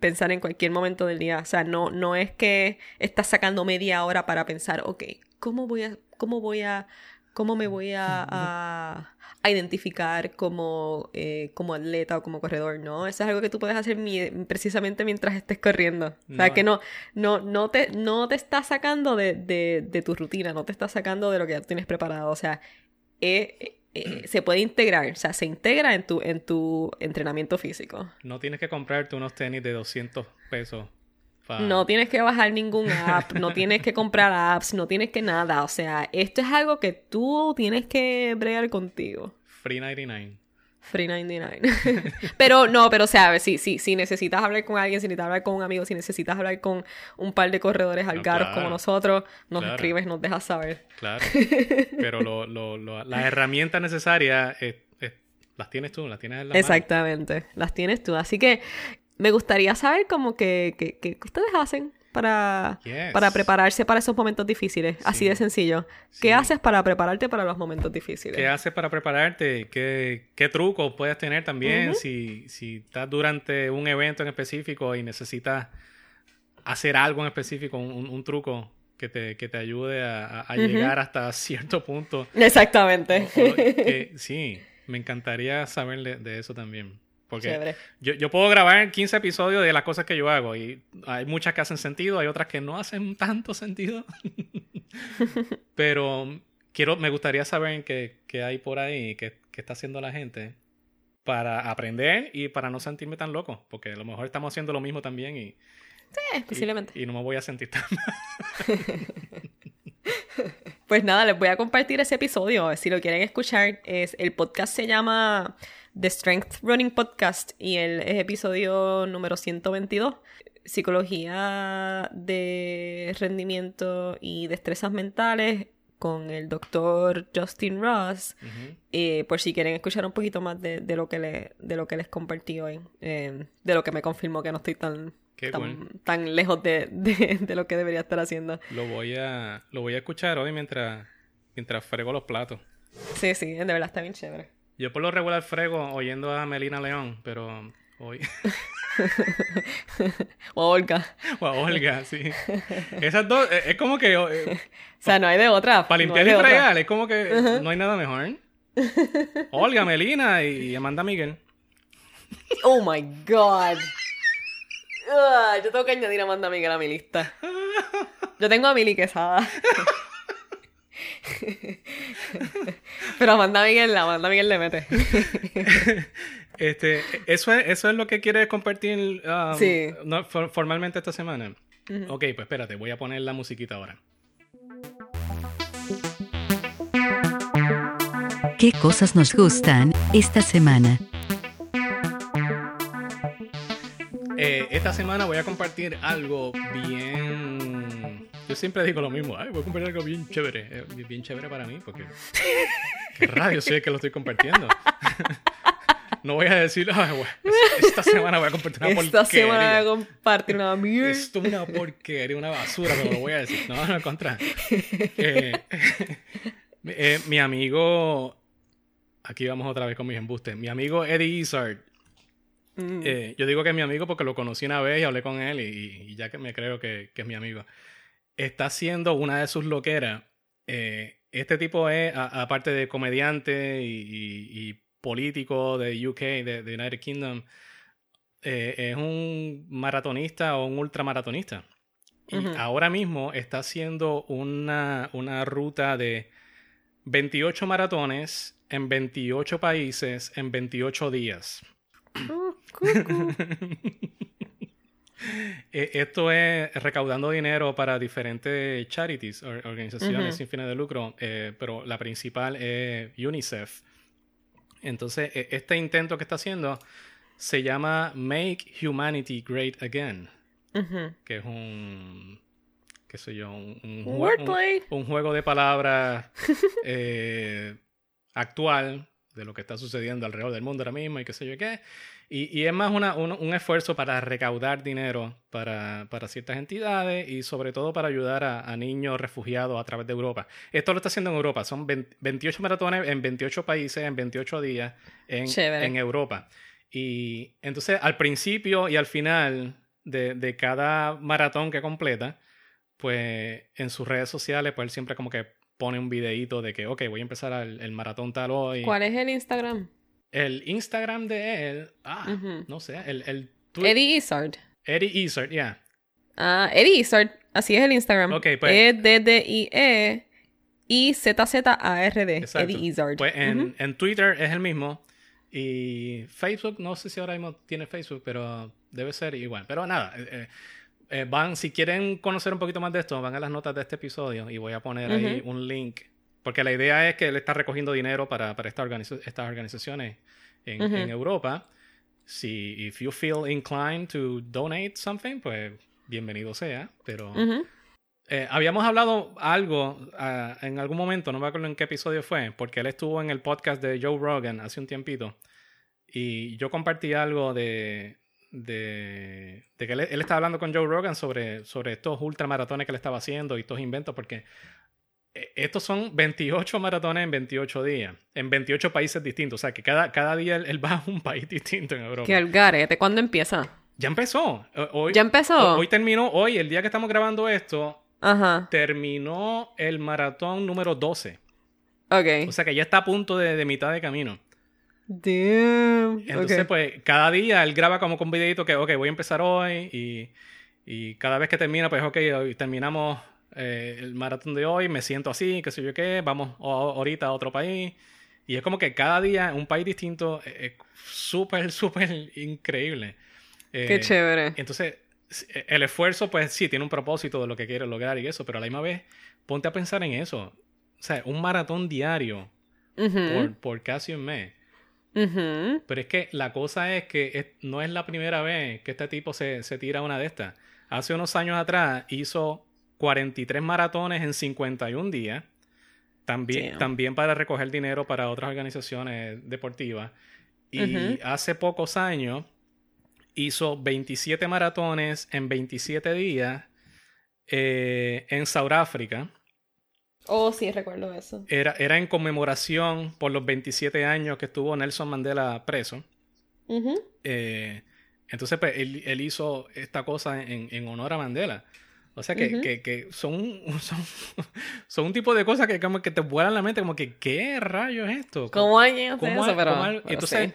pensar en cualquier momento del día. O sea, no, no es que estás sacando media hora para pensar, ok, ¿cómo voy a, cómo voy a, cómo me voy a, a- a identificar como, eh, como atleta o como corredor? No, eso es algo que tú puedes hacer mi- precisamente mientras estés corriendo. O sea, que no, no, no te, no te está sacando de, de, de tu rutina, no te está sacando de lo que ya tienes preparado. O sea, eh, eh, eh, se puede integrar, o sea, se integra en tu, en tu entrenamiento físico.
No tienes que comprarte unos tenis de 200 pesos. Pa-
No tienes que bajar ningún app, no tienes que comprar apps, no tienes que nada. O sea, esto es algo que tú tienes que bregar contigo.
Free 99.
Free 99. pero no, pero o sea, a ver, sí, sí, si necesitas hablar con alguien, si necesitas hablar con un amigo, si necesitas hablar con un par de corredores algaros
claro.
como nosotros, nos
Claro.
escribes, nos dejas saber.
Claro. Pero lo, lo, lo- las herramientas necesarias eh, eh, las tienes tú, las tienes en la mano.
Exactamente, las tienes tú. Así que me gustaría saber como que, que, que- ustedes hacen para,
Yes.
para prepararse para esos momentos difíciles. Así
Sí.
de sencillo. ¿Qué haces para prepararte para los momentos difíciles?
¿Qué haces para prepararte? ¿Qué, qué trucos puedes tener también si, si estás durante un evento en específico y necesitas hacer algo en específico, un, un- truco que te, que te ayude a, llegar hasta cierto punto?
Exactamente.
O- o que- sí, me encantaría saber de, de eso también. Porque yo, yo puedo grabar 15 episodios de las cosas que yo hago y hay muchas que hacen sentido, hay otras que no hacen tanto sentido. Pero quiero, me gustaría saber qué, qué hay por ahí, qué, qué está haciendo la gente para aprender y para no sentirme tan loco, porque a lo mejor estamos haciendo lo mismo también y,
Eh, posiblemente.
y, y no me voy a sentir tan
Pues nada, les voy a compartir ese episodio. Si lo quieren escuchar, es el podcast se llama The Strength Running Podcast y el es episodio número 122. Psicología de rendimiento y destrezas mentales con el doctor Justin Ross. Eh, por si quieren escuchar un poquito más de, de lo, que le, de lo que les compartí hoy. eh, de lo que me confirmó que no estoy tan,
Qué
tan, lejos de, de- de lo que debería estar haciendo.
Lo voy a, lo voy a escuchar hoy mientras, mientras frego los platos.
Sí, sí, de verdad está bien chévere.
Yo por lo regular frego oyendo a Melina León, pero hoy...
O Olga.
o a Olga, sí. Esas dos, eh, es como que eh,
O sea, no hay de otra.
para
no
limpiar
de
y
otra.
fregar, es como que no hay nada mejor. Olga, Melina y Amanda Miguel.
Oh my god. Yo tengo que añadir a Amanda Miguel a mi lista. Yo tengo a Mili Quesada. Pero Amanda Miguel, Amanda Miguel le mete.
Este, eso es, eso es lo que quieres compartir um,
Sí.
no, for- formalmente esta semana. Ok, pues espérate, voy a poner la musiquita ahora.
¿Qué cosas nos gustan esta semana?
Eh, esta semana voy a compartir algo bien. Yo siempre digo lo mismo. Ay, voy a compartir algo bien chévere. Eh, bien chévere para mí, porque. ¿Qué radio soy el que lo estoy compartiendo? no voy a decir, "Ay, güey, esta semana voy a compartir una
Esta
porquería.
semana voy a compartir una mierda.
Esto es una porquería, una basura, pero lo voy a decir. No, no, al contrario. Eh, eh, mi amigo. Aquí vamos otra vez con mis embustes. Mi amigo Eddie Izzard.
Mm.
eh, yo digo que es mi amigo porque lo conocí una vez y hablé con él y, y ya que me creo que, que es mi amigo. Está haciendo una de sus loqueras. Eh, este tipo es, aparte de comediante y, y- y político de UK, de, de United Kingdom, eh, es un maratonista o un ultramaratonista. Y ahora mismo está haciendo una, una ruta de 28 maratones en 28 países en 28 días.
Cucu.
Eh, Esto es recaudando dinero para diferentes charities, or- organizaciones sin fines de lucro, eh, pero la principal es UNICEF. Entonces, e- este intento que está haciendo se llama Make Humanity Great Again, que es un, qué sé yo, un, un- un juego de palabras eh, actual de lo que está sucediendo alrededor del mundo ahora mismo y qué sé yo qué. Y, y es más una- un, un esfuerzo para recaudar dinero para, para ciertas entidades y sobre todo para ayudar a, a niños refugiados a través de Europa. Esto lo está haciendo en Europa. Son 20 28 maratones en 28 países, en 28 días en, en Europa. Y entonces al principio y al final de, de cada maratón que completa, pues en sus redes sociales, pues él siempre como que pone un videíto de que, ok, voy a empezar el, el maratón tal hoy.
¿Cuál es el Instagram?
El Instagram de él, ah, no sé, el, el tweet-
Eddie Izzard.
Eddie Izzard, yeah.
Ah, Eddie Izzard. Así es el Instagram.
Ok, pues-
E D D I E I Z Z A R D. Eddie Izzard.
Pues en, en Twitter es el mismo. Y Facebook, no sé si ahora mismo tiene Facebook, pero debe ser igual. Pero nada, eh, eh, eh, van, si quieren conocer un poquito más de esto, van a las notas de este episodio y voy a poner ahí un link. Porque la idea es que él está recogiendo dinero para, para esta organiza- estas organizaciones en,
Ujú.
en Europa. Si if you feel inclined to donate something, pues bienvenido sea. Pero
Ujú.
eh, habíamos hablado algo ah, en algún momento, no me acuerdo en qué episodio fue, porque él estuvo en el podcast de Joe Rogan hace un tiempito. Y yo compartí algo de, de, de que él, él estaba hablando con Joe Rogan sobre, sobre estos ultramaratones que él estaba haciendo y estos inventos, porque estos son 28 maratones en 28 días, en 28 países distintos. O sea, que cada, cada día él, él va a un país distinto en Europa.
Que al garete. ¿Cuándo empieza?
Ya empezó. Eh, Hoy,
¿Ya empezó?
Hoy terminó, hoy, el día que estamos grabando esto,
Ajá.
terminó el maratón número 12.
Ok.
O sea que ya está a punto de, de mitad de camino.
Damn.
Entonces, pues, cada día él graba como con un videito que, ok, voy a empezar hoy. Y, y cada vez que termina, pues, ok, hoy terminamos eh, el maratón de hoy, me siento así, qué sé yo qué, vamos ahorita a otro país. Y es como que cada día un país distinto es es súper, súper increíble. Eh,
Qué chévere.
Entonces, el esfuerzo, pues sí, tiene un propósito de lo que quiere lograr y eso, pero a la misma vez, ponte a pensar en eso. O sea, un maratón diario por, por casi un mes. Pero es que la cosa es que es- no es la primera vez que este tipo se, se tira una de estas. Hace unos años atrás hizo 43 maratones en 51 días. También,
Damn.
también para recoger dinero para otras organizaciones deportivas. Y hace pocos años hizo 27 maratones en 27 días eh, en Sudáfrica.
Oh, sí, recuerdo eso.
Era, era en conmemoración por los 27 años que estuvo Nelson Mandela preso. Eh, entonces, pues, él, él hizo esta cosa en, en honor a Mandela. O sea, que, que, que son, son, son un tipo de cosas que como que te vuelan la mente, como que, ¿qué rayos es esto?
¿Cómo alguien hace
¿Cómo
eso? Pero, pero
entonces,
sí.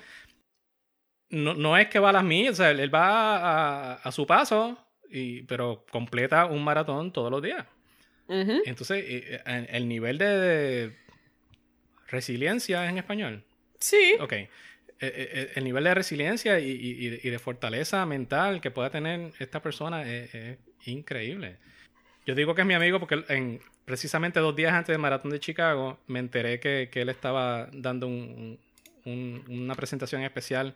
no, no es que va a las millas, o sea, él va a, a su paso, y, pero completa un maratón todos los días. Entonces, eh, eh, el nivel de resiliencia en español.
Sí.
Ok. eh, el nivel de resiliencia y, y- de- y de fortaleza mental que pueda tener esta persona es, es increíble. Yo digo que es mi amigo porque en, precisamente dos días antes del maratón de Chicago me enteré que, que él estaba dando un- un- una presentación especial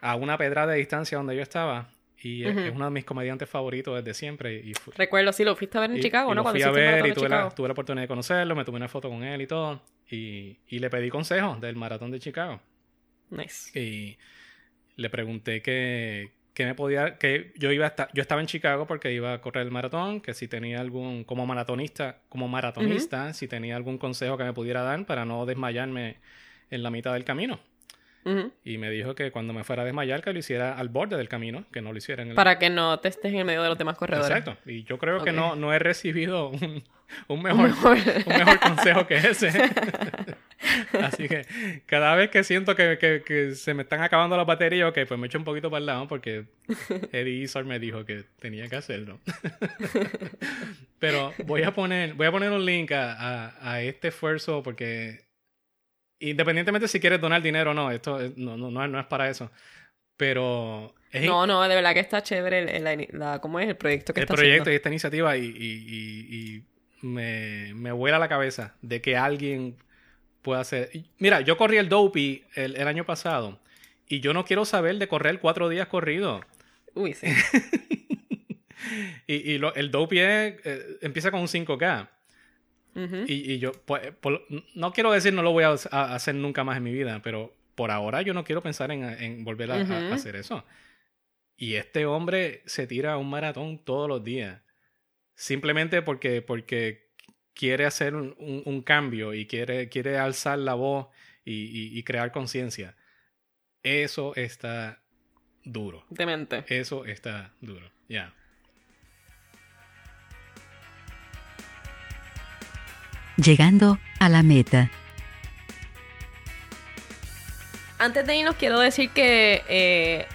a una pedrada de distancia donde yo estaba. Y es- uno de mis comediantes favoritos desde siempre. Y
Recuerdo, sí, lo fuiste a ver en
y-
Chicago,
y
¿no?
Lo
Cuando
fui a ver y la, tuve la oportunidad de conocerlo, me tomé una foto con él y todo. Y, y le pedí consejos del maratón de Chicago.
Nice.
Y le pregunté que, que me podía, que yo iba a estar, yo estaba en Chicago porque iba a correr el maratón, que si tenía algún, como maratonista, como maratonista, si tenía algún consejo que me pudiera dar para no desmayarme en la mitad del camino.
Ujú.
Y me dijo que cuando me fuera a desmayar, que lo hiciera al borde del camino, que no lo hiciera en el...
Para que no te estés en el medio de los demás corredores.
Exacto. Y yo creo que
Ok.
no, no he recibido un, un mejor, un mejor consejo que ese. Así que cada vez que siento que, que- que se me están acabando las baterías, ok, pues me echo un poquito para el lado porque Eddie Izzard me dijo que tenía que hacerlo. Pero voy a poner, voy a poner un link a, a- a este esfuerzo porque independientemente si quieres donar dinero o no, esto es- no, no, no es, para eso. Pero es
No, no, de verdad que está chévere el, el- la- ¿cómo es el proyecto que
el
está
proyecto y
haciendo.
esta iniciativa y, y- y- y me, me vuela la cabeza de que alguien pueda hacer. Mira, yo corrí el Dopey el, el año pasado y yo no quiero saber de correr cuatro días corridos.
Uy, sí.
Y, y lo- el Dopey es, eh, empieza con un 5K.
Ujú.
Y, y yo, pues, por- no quiero decir no lo voy a, a hacer nunca más en mi vida, pero por ahora yo no quiero pensar en, en volver a, hacer eso. Y este hombre se tira un maratón todos los días. Simplemente porque, porque quiere hacer un, un- un cambio y quiere, quiere alzar la voz y, y- y crear conciencia. Eso está duro.
Demente.
Eso está duro. Ya.
Llegando a la meta.
Antes de irnos, quiero decir que eh,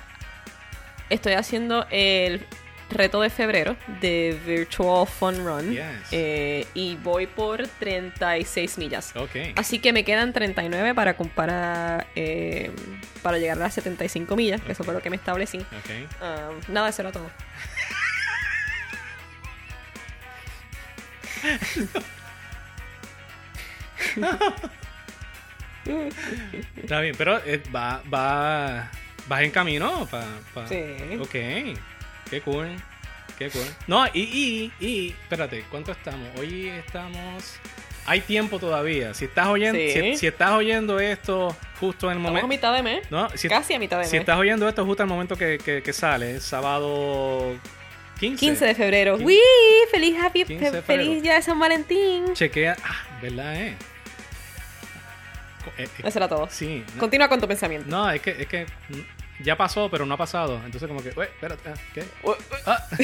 estoy haciendo el reto de febrero de Virtual Fun Run.
Yes.
eh, y voy por 36 millas.
Ok.
Así que me quedan 39 para, com- para, eh, para llegar a las 75 millas, que eso fue lo que me establecí.
Ok.
Ah, nada, eso era todo.
Está bien, pero eh, va, va, vas en camino pa, pa-
Sí.
Ok, qué cool, qué cool. No, y, y, y, espérate, ¿cuánto estamos? Hoy estamos... Hay tiempo todavía. Si estás oyendo,
Sí.
si, si estás oyendo esto justo en el
Estamos a
momento...
mitad de mes.
No, si,
Casi a mitad de
si
mes.
estás oyendo esto justo al momento que, que, que sale, sábado 15.
15 de febrero. ¡Wii! ¡Feliz happy!
15 de
fe-. ¡Feliz día de San Valentín!
Chequea... Ah, ¿verdad, eh? Eh, eh,
Eso era todo.
sí. no-
Continúa con tu pensamiento.
No, es que, es que mm, ya pasó, pero no ha pasado. Entonces, como que, "Ué, espérate, ah, ¿qué? Ah.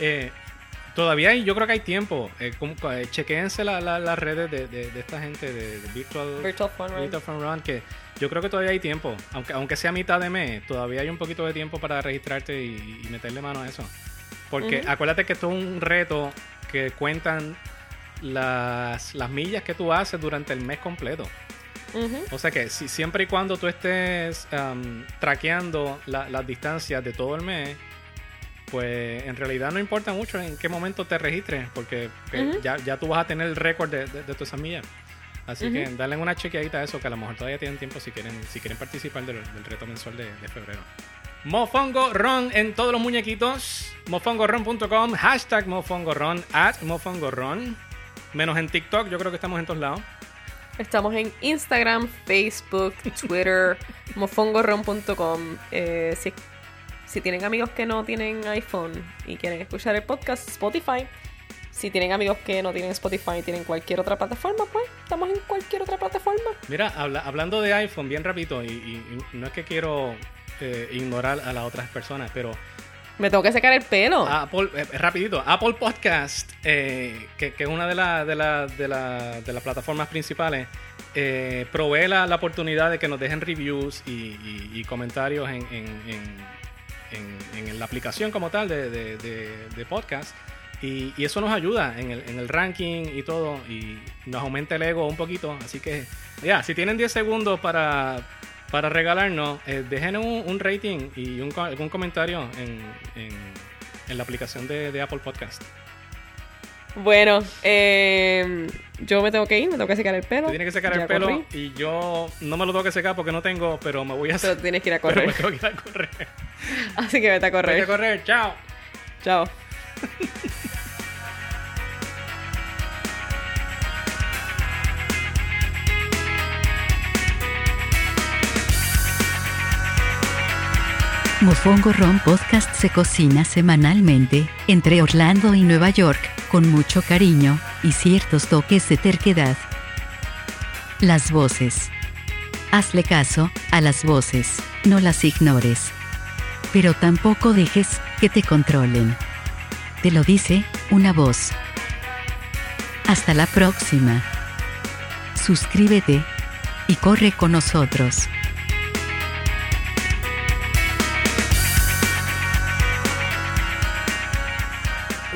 Eh, todavía hay, yo creo que hay tiempo. Eh, como, eh, la- la- las redes de, de- de esta gente de, de Virtual,
Virtual Fun Run.
Virtual Fun Run, que yo creo que todavía hay tiempo. Aunque, aunque sea mitad de mes, todavía hay un poquito de tiempo para registrarte y, y meterle mano a eso. Porque acuérdate que esto es un reto que cuentan las, las millas que tú haces durante el mes completo. O sea que si, siempre y cuando tú estés um, traqueando la- las distancias de todo el mes, pues en realidad no importa mucho en qué momento te registres, porque que
Ujú.
ya, ya tú vas a tener el récord de, de, de esas millas. Así que dale una chequeadita a eso, que a lo mejor todavía tienen tiempo si quieren, si quieren participar del, del reto mensual de, de febrero. Mofongo Ron en todos los muñequitos. Mofongoron.com, hashtag Mofongoron, at Mofongoron. Menos en TikTok, yo creo que estamos en todos lados.
Estamos en Instagram, Facebook, Twitter, mofongoron.com. Eh, si, si tienen amigos que no tienen iPhone y quieren escuchar el podcast, Spotify. Si tienen amigos que no tienen Spotify y tienen cualquier otra plataforma, pues estamos en cualquier otra plataforma.
Mira, habla- hablando de iPhone, bien rapidito, y, y- y no es que quiero eh, ignorar a las otras personas, pero
Me tengo que secar el pelo.
Apple, eh, rapidito, Apple Podcast, eh, que, es una de, la- de, la- de, la- de las plataformas principales, eh, provee la, oportunidad de que nos dejen reviews y, comentarios en, en- en- en- la aplicación como tal de, de- podcast. Y, y eso nos ayuda en el, en el ranking y todo. Y nos aumenta el ego un poquito. Así que, ya, si tienen 10 segundos para, para regalarnos, eh, dejen un, un rating y un, algún comentario en, en, en la aplicación de, de Apple Podcast.
Bueno, eh, yo me tengo que ir, me tengo que secar el pelo.
Tienes que secar el pelo
corrí,
y yo no me lo tengo que secar porque no tengo, pero me voy a
Pero tienes que ir a
Pero me
correr.
tengo que ir a correr.
Así que vete a correr,
chao.
Chao.
Mofongo Ron Podcast se cocina semanalmente, entre Orlando y Nueva York, con mucho cariño, y ciertos toques de terquedad. Las voces. Hazle caso, a las voces, no las ignores. Pero tampoco dejes, que te controlen. Te lo dice, una voz. Hasta la próxima. Suscríbete. Y corre con nosotros.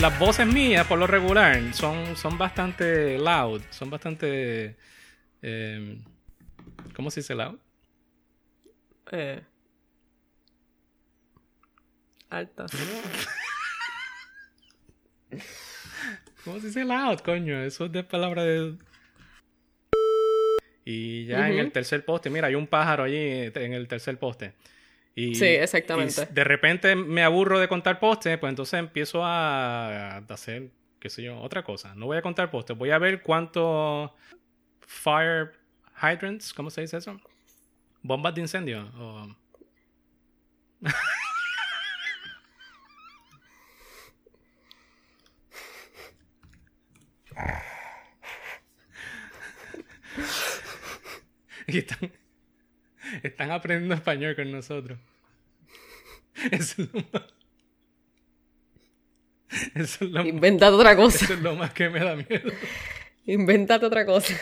Las voces mías, por lo regular, son, son bastante loud. Son bastante. eh, ¿Cómo se dice loud?
Eh. Alta.
¿Cómo se dice loud, coño? Eso es de palabra de. Y ya en el tercer poste, mira, hay un pájaro allí en el tercer poste. Y,
Sí, exactamente.
y de repente me aburro de contar postes, pues entonces empiezo a, hacer, qué sé yo, otra cosa. No voy a contar postes, voy a ver cuántos fire hydrants, ¿cómo se dice eso? Bombas de incendio. o- están, están aprendiendo español con nosotros. Eso es lo más, eso es lo,
Inventate otra cosa.
eso es lo más que me da miedo.
Inventate otra cosa.